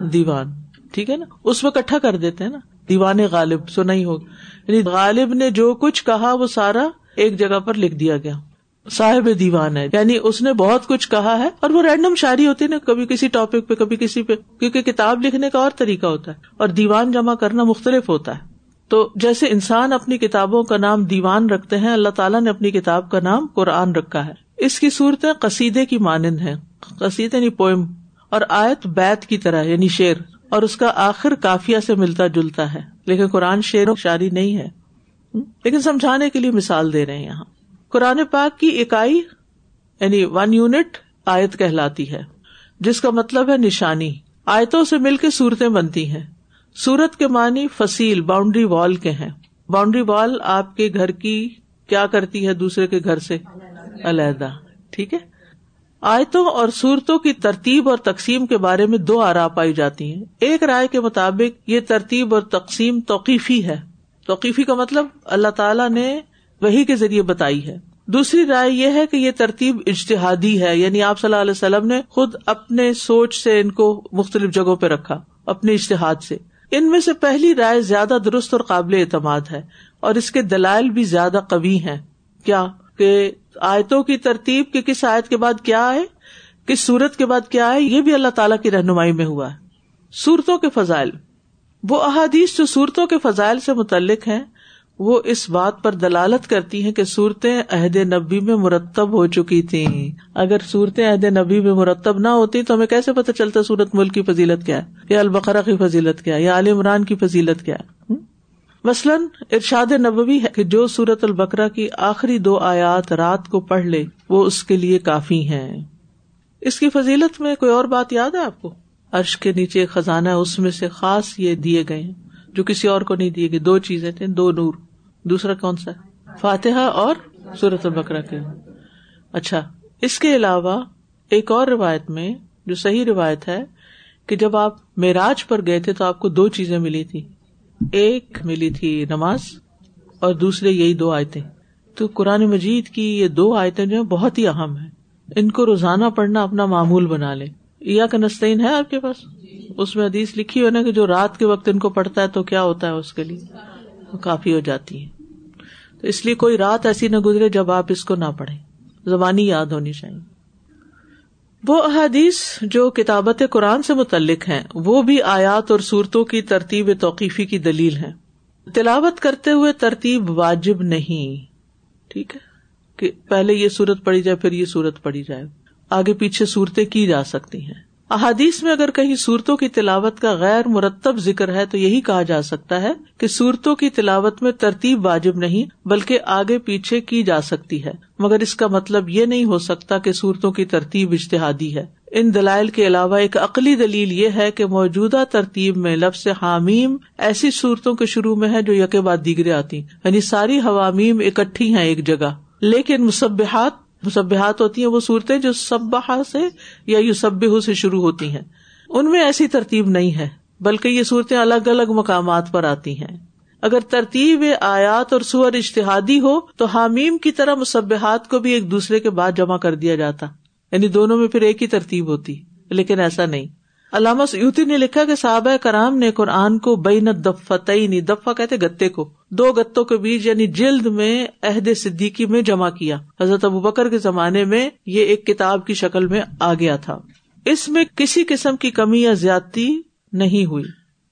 دیوان۔ ٹھیک ہے نا؟ اس میں کٹھا کر دیتے ہیں نا۔ دیوان غالب سنا ہی ہوگا یعنی غالب نے جو کچھ کہا وہ سارا ایک جگہ پر لکھ دیا گیا۔ صاحب دیوان ہے۔ یعنی اس نے بہت کچھ کہا ہے اور وہ رینڈم شاعری ہوتی ہے نا، کبھی کسی ٹاپک پہ، کبھی کسی پہ، کیونکہ کتاب لکھنے کا اور طریقہ ہوتا ہے۔ اور دیوان جمع کرنا مختلف ہوتا ہے۔ تو جیسے انسان اپنی کتابوں کا نام دیوان رکھتے ہیں، اللہ تعالیٰ نے اپنی کتاب کا نام قرآن رکھا ہے۔ اس کی صورتیں قصیدے کی مانند ہے قصیدے یعنی پوئم اور آیت بیت کی طرح یعنی شیر اور اس کا آخر کافیا سے ملتا جلتا ہے۔ لیکن قرآن شیر و شاعری نہیں ہے۔ لیکن سمجھانے کے لیے مثال دے رہے ہیں یہاں۔ قرآن پاک کی اکائی یعنی ون یونٹ آیت کہلاتی ہے، جس کا مطلب ہے نشانی۔ آیتوں سے مل کے صورتیں بنتی ہیں۔ سورت کے معنی فصیل باؤنڈری وال کے ہیں۔ باؤنڈری وال آپ کے گھر کی کیا کرتی ہے دوسرے کے گھر سے؟ علیحدہ۔ ٹھیک ہے؟ آیتوں اور صورتوں کی ترتیب اور تقسیم کے بارے میں دو آرا پائی جاتی ہیں۔ ایک رائے کے مطابق یہ ترتیب اور تقسیم توقیفی ہے۔ توقیفی کا مطلب اللہ تعالیٰ نے وہی کے ذریعے بتائی ہے۔ دوسری رائے یہ ہے کہ یہ ترتیب اجتہادی ہے یعنی آپ صلی اللہ علیہ وسلم نے خود اپنے سوچ سے ان کو مختلف جگہوں پہ رکھا، اپنے اشتہاد سے۔ ان میں سے پہلی رائے زیادہ درست اور قابل اعتماد ہے اور اس کے دلائل بھی زیادہ قوی ہیں۔ کیا کہ آیتوں کی ترتیب کے کس آیت کے بعد کیا آئے، کس سورت کے بعد کیا آئے، یہ بھی اللہ تعالیٰ کی رہنمائی میں ہوا ہے۔ صورتوں کے فضائل۔ وہ احادیث جو صورتوں کے فضائل سے متعلق ہیں، وہ اس بات پر دلالت کرتی ہیں کہ صورتیں عہد نبی میں مرتب ہو چکی تھی اگر صورتیں عہد نبی میں مرتب نہ ہوتی تو ہمیں کیسے پتہ چلتا سورت ملک کی فضیلت کیا ہے؟ یا البقرا کی فضیلت کیا یا عال عمران کی فضیلت کیا ہے؟ مثلاً ارشاد نبوی ہے کہ جو سورت البکرا کی آخری دو آیات رات کو پڑھ لے، وہ اس کے لیے کافی ہے اس کی فضیلت میں کوئی اور بات یاد ہے آپ کو؟ عرش کے نیچے خزانہ، اس میں سے خاص یہ دیے گئے ہیں، جو کسی اور کو نہیں دیے گئے۔ دو چیزیں تھے دو نور۔ دوسرا کون سا؟ فاتحہ اور سورت البکرا کے۔ اچھا اس کے علاوہ ایک اور روایت میں، جو صحیح روایت ہے، کہ جب آپ معراج پر گئے تھے تو آپ کو دو چیزیں ملی تھی ایک ملی تھی نماز اور دوسرے یہی دو آیتیں۔ تو قرآن مجید کی یہ دو آیتیں جو بہت ہی اہم ہے ان کو روزانہ پڑھنا اپنا معمول بنا لے یا کا نسطین ہے آپ کے پاس؟ اس میں حدیث لکھی ہو نا کہ جو رات کے وقت ان کو پڑھتا ہے تو کیا ہوتا ہے اس کے لیے؟ کافی ہو جاتی ہے تو اس لیے کوئی رات ایسی نہ گزرے جب آپ اس کو نہ پڑھیں۔ زبانی یاد ہونی چاہیے۔ وہ احادیث جو کتابت قرآن سے متعلق ہیں، وہ بھی آیات اور صورتوں کی ترتیب توقیفی کی دلیل ہے تلاوت کرتے ہوئے ترتیب واجب نہیں۔ ٹھیک ہے؟ کہ پہلے یہ صورت پڑی جائے، پھر یہ صورت پڑی جائے۔ آگے پیچھے صورتیں کی جا سکتی ہیں۔ احادیث میں اگر کہیں صورتوں کی تلاوت کا غیر مرتب ذکر ہے تو یہی کہا جا سکتا ہے کہ صورتوں کی تلاوت میں ترتیب واجب نہیں بلکہ آگے پیچھے کی جا سکتی ہے۔ مگر اس کا مطلب یہ نہیں ہو سکتا کہ صورتوں کی ترتیب اشتہادی ہے۔ ان دلائل کے علاوہ ایک عقلی دلیل یہ ہے کہ موجودہ ترتیب میں لفظ حامیم ایسی صورتوں کے شروع میں ہے جو یکے بعد دیگرے آتی یعنی ساری حوامیم اکٹھی ہیں ایک جگہ۔ لیکن مصبحات مصبحات ہوتی ہیں وہ صورتیں جو سب سے یا یو سب سے شروع ہوتی ہیں۔ ان میں ایسی ترتیب نہیں ہے، بلکہ یہ صورتیں الگ الگ مقامات پر آتی ہیں۔ اگر ترتیب آیات اور سور اشتہادی ہو، تو حامیم کی طرح مصبحات کو بھی ایک دوسرے کے بعد جمع کر دیا جاتا۔ یعنی دونوں میں پھر ایک ہی ترتیب ہوتی، لیکن ایسا نہیں۔ علامہ سیوتی نے لکھا کہ صحابہ کرام نے قرآن کو بین دفتعی دفا کہتے گتے کو، دو گتوں کے بیچ یعنی جلد میں عہد صدیقی میں جمع کیا۔ حضرت ابو بکر کے زمانے میں یہ ایک کتاب کی شکل میں آ گیا تھا۔ اس میں کسی قسم کی کمی یا زیادتی نہیں ہوئی۔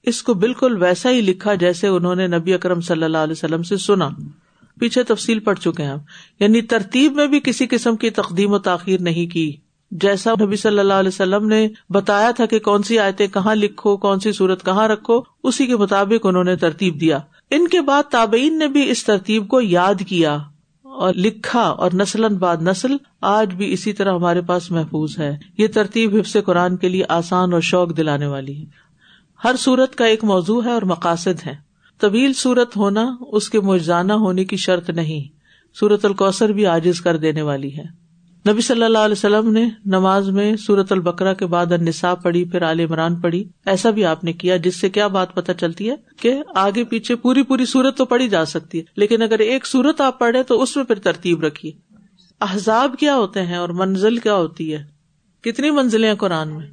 اس کو بالکل ویسا ہی لکھا جیسے انہوں نے نبی اکرم صلی اللہ علیہ وسلم سے سنا۔ پیچھے تفصیل پڑ چکے ہیں یعنی ترتیب میں بھی کسی قسم کی تقدیم و تاخیر نہیں کی۔ جیسا نبی صلی اللہ علیہ وسلم نے بتایا تھا کہ کون سی آیتیں کہاں لکھو، کون سی صورت کہاں رکھو، اسی کے مطابق انہوں نے ترتیب دیا۔ ان کے بعد تابعین نے بھی اس ترتیب کو یاد کیا اور لکھا اور نسل بعد نسل آج بھی اسی طرح ہمارے پاس محفوظ ہے۔ یہ ترتیب حفظ قرآن کے لیے آسان اور شوق دلانے والی ہے۔ ہر صورت کا ایک موضوع ہے اور مقاصد ہے۔ طویل صورت ہونا، اس کے مجانہ ہونے کی شرط نہیں۔ سورت الکوثر بھی عاجز کر دینے والی ہے۔ نبی صلی اللہ علیہ وسلم نے نماز میں سورت البکرا کے بعد نصاب پڑھی، پھر عال عمران پڑھی۔ ایسا بھی آپ نے کیا جس سے کیا بات پتہ چلتی ہے کہ آگے پیچھے پوری پوری سورت تو پڑھی جا سکتی ہے، لیکن اگر ایک سورت آپ پڑھے تو اس میں پھر ترتیب رکھیے۔ احزاب کیا ہوتے ہیں اور منزل کیا ہوتی ہے؟ کتنی منزلیں قرآن میں؟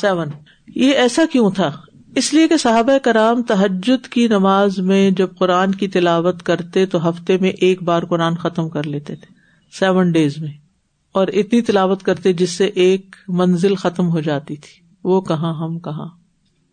سیون۔ یہ ایسا کیوں تھا؟ اس لیے کہ صحابہ کرام تحجد کی نماز میں جب قرآن کی تلاوت کرتے تو ہفتے میں ایک بار قرآن ختم کر لیتے تھے، سیون ڈیز میں۔ اور اتنی تلاوت کرتے جس سے ایک منزل ختم ہو جاتی تھی۔ وہ کہاں، ہم کہاں۔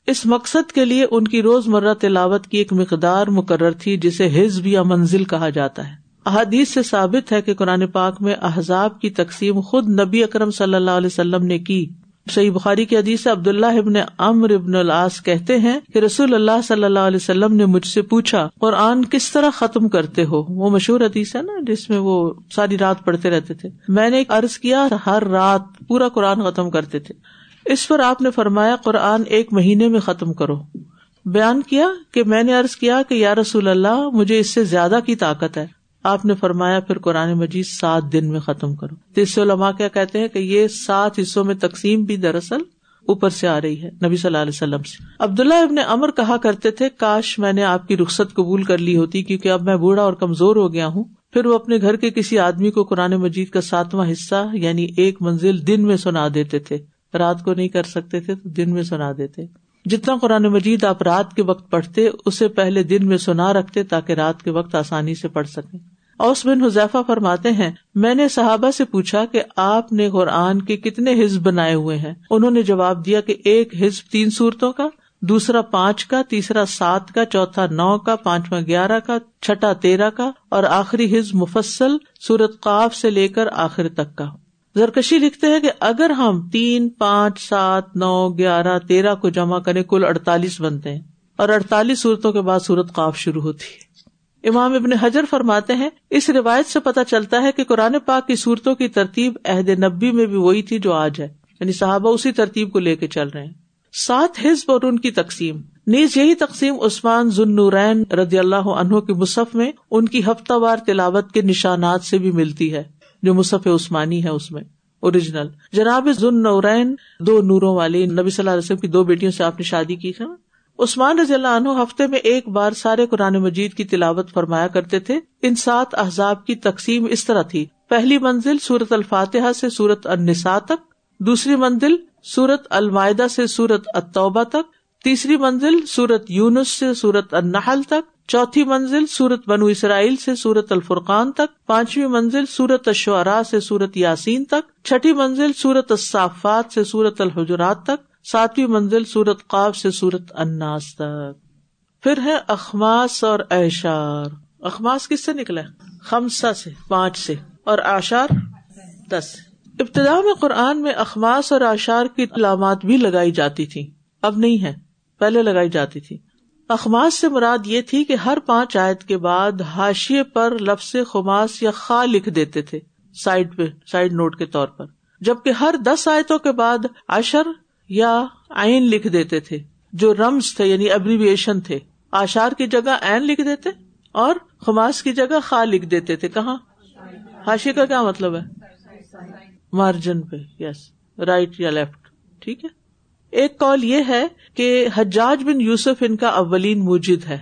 اس مقصد کے لیے ان کی روز مرہ تلاوت کی ایک مقدار مقرر تھی جسے حزب یا منزل کہا جاتا ہے۔ احادیث سے ثابت ہے کہ قرآن پاک میں احزاب کی تقسیم خود نبی اکرم صلی اللہ علیہ وسلم نے کی۔ صحیح بخاری کی حدیث عبد اللہ ابن امر ابن العاص کہتے ہیں کہ رسول اللہ صلی اللہ علیہ وسلم نے مجھ سے پوچھا، قرآن کس طرح ختم کرتے ہو؟ وہ مشہور حدیث ہے نا، جس میں وہ ساری رات پڑھتے رہتے تھے۔ میں نے عرض کیا، ہر رات پورا قرآن ختم کرتے تھے۔ اس پر آپ نے فرمایا، قرآن ایک مہینے میں ختم کرو۔ بیان کیا کہ میں نے ارض کیا کہ یا رسول اللہ، مجھے اس سے زیادہ کی طاقت ہے۔ آپ نے فرمایا پھر قرآن مجید سات دن میں ختم کرو۔ تو اس سے علماء کیا کہتے ہیں کہ یہ سات حصوں میں تقسیم بھی دراصل اوپر سے آ رہی ہے، نبی صلی اللہ علیہ وسلم سے۔ عبداللہ ابن امر کہا کرتے تھے، کاش میں نے آپ کی رخصت قبول کر لی ہوتی کیونکہ اب میں بوڑھا اور کمزور ہو گیا ہوں۔ پھر وہ اپنے گھر کے کسی آدمی کو قرآن مجید کا ساتواں حصہ یعنی ایک منزل دن میں سنا دیتے تھے۔ رات کو نہیں کر سکتے تھے، تو دن میں سنا دیتے۔ جتنا قرآن مجید آپ رات کے وقت پڑھتے، اسے پہلے دن میں سنا رکھتے تاکہ رات کے وقت آسانی سے پڑھ سکیں۔ اوس بن حذیفہ فرماتے ہیں، میں نے صحابہ سے پوچھا کہ آپ نے قرآن کے کتنے حزب بنائے ہوئے ہیں؟ انہوں نے جواب دیا کہ ایک حزب تین صورتوں کا، دوسرا پانچ کا، تیسرا سات کا، چوتھا نو کا، پانچواں گیارہ کا، چھٹا تیرہ کا، اور آخری حزب مفصل سورت قاف سے لے کر آخر تک کا۔ زرکشی لکھتے ہیں کہ اگر ہم تین، پانچ، سات، نو، گیارہ، تیرہ کو جمع کریں، کل اڑتالیس بنتے ہیں۔ اور اڑتالیس صورتوں کے بعد سورت قاف شروع ہوتی ہے۔ امام ابن حجر فرماتے ہیں، اس روایت سے پتا چلتا ہے کہ قرآن پاک کی صورتوں کی ترتیب عہد نبی میں بھی وہی تھی جو آج ہے۔ یعنی صحابہ اسی ترتیب کو لے کے چل رہے ہیں۔ سات حزب اور ان کی تقسیم۔ نیز یہی تقسیم عثمان ذنورین رضی اللہ عنہ کے مصحف میں ان کی ہفتہ وار تلاوت کے نشانات سے بھی ملتی ہے، جو مصحف عثمانی ہے اس میں۔ اوریجنل۔ جناب ذن نورین دو نوروں والی نبی صلی اللہ علیہ وسلم کی دو بیٹیوں سے آپ نے شادی کی تھا عثمان رضی اللہ عنہ ہفتے میں ایک بار سارے قرآن مجید کی تلاوت فرمایا کرتے تھے۔ ان سات احزاب کی تقسیم اس طرح تھی۔ پہلی منزل سورت الفاتحہ سے سورت النساء تک، دوسری منزل سورت المائدہ سے سورت التوبہ تک، تیسری منزل سورت یونس سے سورت النحل تک، چوتھی منزل سورت بنو اسرائیل سے سورت الفرقان تک، پانچویں منزل سورت الشعراء سے سورت یاسین تک، چھٹی منزل سورت الصافات سے سورت الحجرات تک ساتویں منزل سورت قاب سے سورت اناس تک۔ پھر ہے اخماس اور ایشار۔ اخماس کس سے نکلا خمسا سے، پانچ سے۔ اور آشار دس ابتدا میں قرآن میں اخماس اور آشار کی علامات بھی لگائی جاتی تھی اب نہیں ہے، پہلے لگائی جاتی تھی۔ اخماس سے مراد یہ تھی کہ ہر پانچ آیت کے بعد حاشیے پر لفظ خماس یا خا لکھ دیتے تھے، سائڈ پہ، سائڈ نوٹ کے طور پر۔ جبکہ ہر دس آیتوں کے بعد اشر یا آئین لکھ دیتے تھے، جو رمز تھے یعنی ابریویشن تھے۔ آشار کی جگہ این لکھ دیتے اور خماس کی جگہ خا لکھ دیتے تھے۔ کہاں؟ ہاشی کا کیا مطلب ہے؟ مارجن پہ یس رائٹ یا لیفٹ ٹھیک ہے۔ ایک کال یہ ہے کہ حجاج بن یوسف ان کا اولین موجد ہے،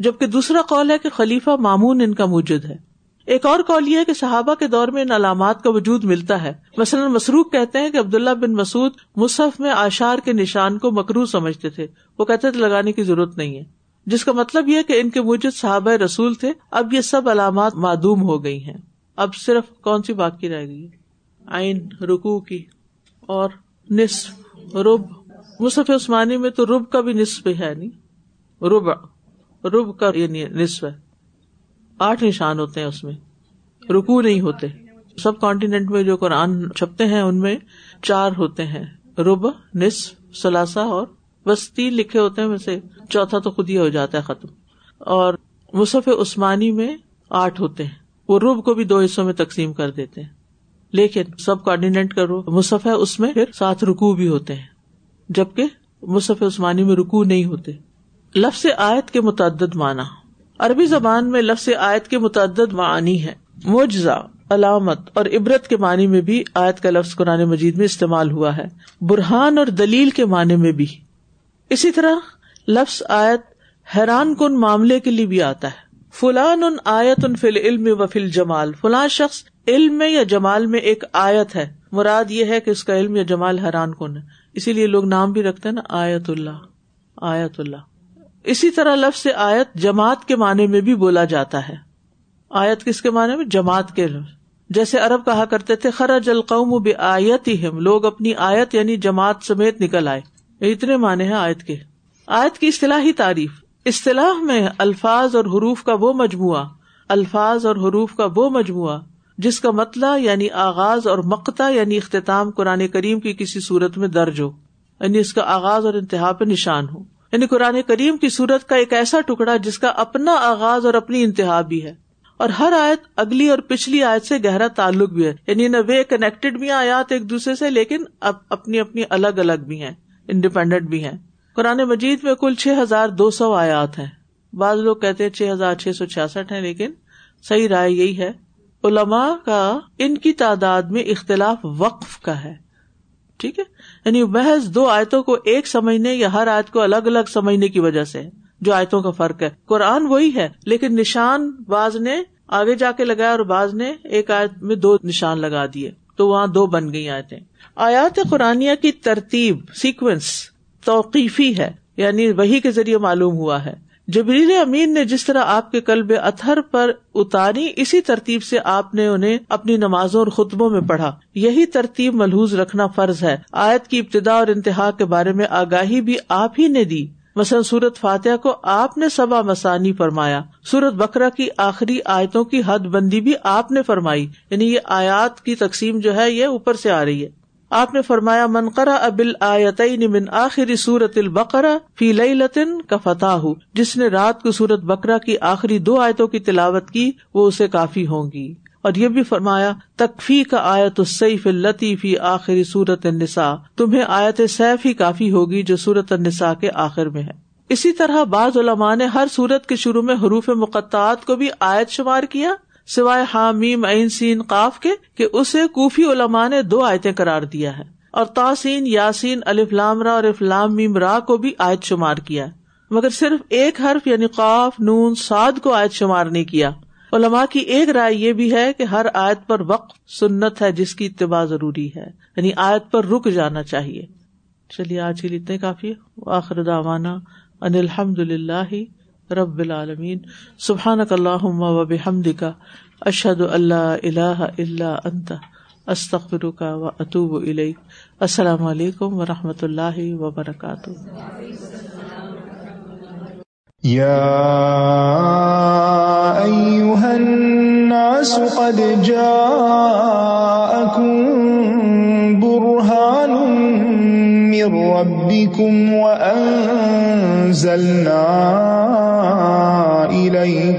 جبکہ دوسرا کال ہے کہ خلیفہ مامون ان کا موجود ہے۔ ایک اور کال یہ ہے کہ صحابہ کے دور میں ان علامات کا وجود ملتا ہے۔ مثلاً مسروخ کہتے ہیں کہ عبداللہ بن مسعود مصحف میں آشار کے نشان کو مکرو سمجھتے تھے۔ وہ کہتے تھے، لگانے کی ضرورت نہیں ہے۔ جس کا مطلب یہ کہ ان کے موجود صحابہ رسول تھے۔ اب یہ سب علامات معدوم ہو گئی ہیں۔ اب صرف کون سی باقی رہ گئی آئین رکو کی۔ اور نصف، رب۔ مصحف عثمانی میں تو رب کا بھی نصف ہے، نہیں؟ رب رب کا یعنی نصف ہے۔ آٹھ نشان ہوتے ہیں اس میں۔ رکو نہیں ہوتے۔ سب کانٹینٹ میں جو قرآن چھپتے ہیں، ان میں چار ہوتے ہیں۔ رب، نصف سلاسا اور بس تین لکھے ہوتے ہیں ویسے چوتھا تو خود ہی ہو جاتا ہے، ختم۔ اور مصف عثمانی میں آٹھ ہوتے ہیں۔ وہ رب کو بھی دو حصوں میں تقسیم کر دیتے ہیں۔ لیکن سب کارڈینیٹ کرو مصف ہے، اس میں پھر سات رکو بھی ہوتے ہیں۔ جبکہ مصف عثمانی میں رکو نہیں ہوتے۔ لفظ آیت کے متعدد معنی۔ عربی زبان میں لفظ آیت کے متعدد معنی ہے معجزہ، علامت اور عبرت کے معنی میں بھی آیت کا لفظ قرآن مجید میں استعمال ہوا ہے۔ برہان اور دلیل کے معنی میں بھی۔ اسی طرح لفظ آیت حیران کن معاملے کے لیے بھی آتا ہے۔ فلان ان آیت ان فل علم و فل جمال فلاں شخص علم میں یا جمال میں ایک آیت ہے۔ مراد یہ ہے کہ اس کا علم یا جمال حیران کن ہے۔ اسی لیے لوگ نام بھی رکھتے ہیں نا، آیت اللہ۔ آیت اللہ۔ اسی طرح لفظ سے آیت جماعت کے معنی میں بھی بولا جاتا ہے۔ آیت کس کے معنی میں؟ جماعت کے لفظ۔ جیسے ارب کہا کرتے تھے، خرج القوم بے آیت ہی لوگ اپنی آیت یعنی جماعت سمیت نکل آئے۔ اتنے معنی ہیں آیت کے۔ آیت کی اصطلاحی تعریف۔ اصطلاح میں الفاظ اور حروف کا وہ مجموعہ، الفاظ اور حروف کا وہ مجموعہ، جس کا مطلب یعنی آغاز اور مقتا یعنی اختتام قرآن کریم کی کسی صورت میں درج ہو یعنی اس کا آغاز اور انتہا پہ نشان ہو۔ یعنی قرآن کریم کی سورت کا ایک ایسا ٹکڑا جس کا اپنا آغاز اور اپنی انتہا بھی ہے۔ اور ہر آیت اگلی اور پچھلی آیت سے گہرا تعلق بھی ہے۔ یعنی نہ وے کنیکٹڈ بھی آیات ایک دوسرے سے، لیکن اب اپنی اپنی الگ الگ بھی ہیں انڈیپینڈنٹ بھی ہیں۔ قرآن مجید میں کل چھ ہزار دو سو آیات ہیں۔ بعض لوگ کہتے ہیں چھ ہزار چھ سو چھیاسٹھ ہے لیکن صحیح رائے یہی ہے۔ علماء کا ان کی تعداد میں اختلاف وقف کا ہے۔ ٹھیک ہے؟ یعنی محض دو آیتوں کو ایک سمجھنے یا ہر آیت کو الگ الگ سمجھنے کی وجہ سے جو آیتوں کا فرق ہے۔ قرآن وہی ہے، لیکن نشان باز نے آگے جا کے لگایا اور باز نے ایک آیت میں دو نشان لگا دیے۔ تو وہاں دو بن گئی آیتیں۔ آیات قرآن کی ترتیب سیکوینس توقیفی ہے یعنی وہی کے ذریعے معلوم ہوا ہے۔ جبریل امین نے جس طرح آپ کے کلب اتھر پر اتاری، اسی ترتیب سے آپ نے انہیں اپنی نمازوں اور خطبوں میں پڑھا۔ یہی ترتیب ملحوظ رکھنا فرض ہے۔ آیت کی ابتدا اور انتہا کے بارے میں آگاہی بھی آپ ہی نے دی۔ مثلاً سورت فاتح کو آپ نے سبا مسانی فرمایا۔ سورت بکرا کی آخری آیتوں کی حد بندی بھی آپ نے فرمائی۔ یعنی یہ آیات کی تقسیم جو ہے، یہ اوپر سے آ رہی ہے۔ آپ نے فرمایا منقرا ابل آیت من آخری سورت البقرا فی لئی لطن کا فتح جس نے رات کو سورت بکرا کی آخری دو آیتوں کی تلاوت کی، وہ اسے کافی ہوں گی۔ اور یہ بھی فرمایا تکفی کا آیت السیف التی فی آخری سورت النساء تمہیں آیت سیف ہی کافی ہوگی جو سورت النساء کے آخر میں ہے۔ اسی طرح بعض علماء نے ہر سورت کے شروع میں حروف مقطعات کو بھی آیت شمار کیا۔ سوائے ہاں، حامیم عین، سین، قاف کے کہ اسے کوفی علماء نے دو آیتیں قرار دیا ہے۔ اور تاسین یاسین الفلام را اور افلام میم را کو بھی آیت شمار کیا۔ مگر صرف ایک حرف یعنی قاف، نون سعد کو آیت شمار نہیں کیا۔ علماء کی ایک رائے یہ بھی ہے کہ ہر آیت پر وقت سنت ہے، جس کی اتباع ضروری ہے۔ یعنی آیت پر رک جانا چاہیے۔ چلیے، آج کے لیے اتنے کافی۔ آخر داوانا ان الحمد للہ رب العالمین سبحان اللہ و بحمد کا اشد اللہ اللہ اللہ انت استخر کا و اطوب السلام علیکم و رحمۃ اللہ وبرکاتہ۔ قد جاءكم برهان من ربكم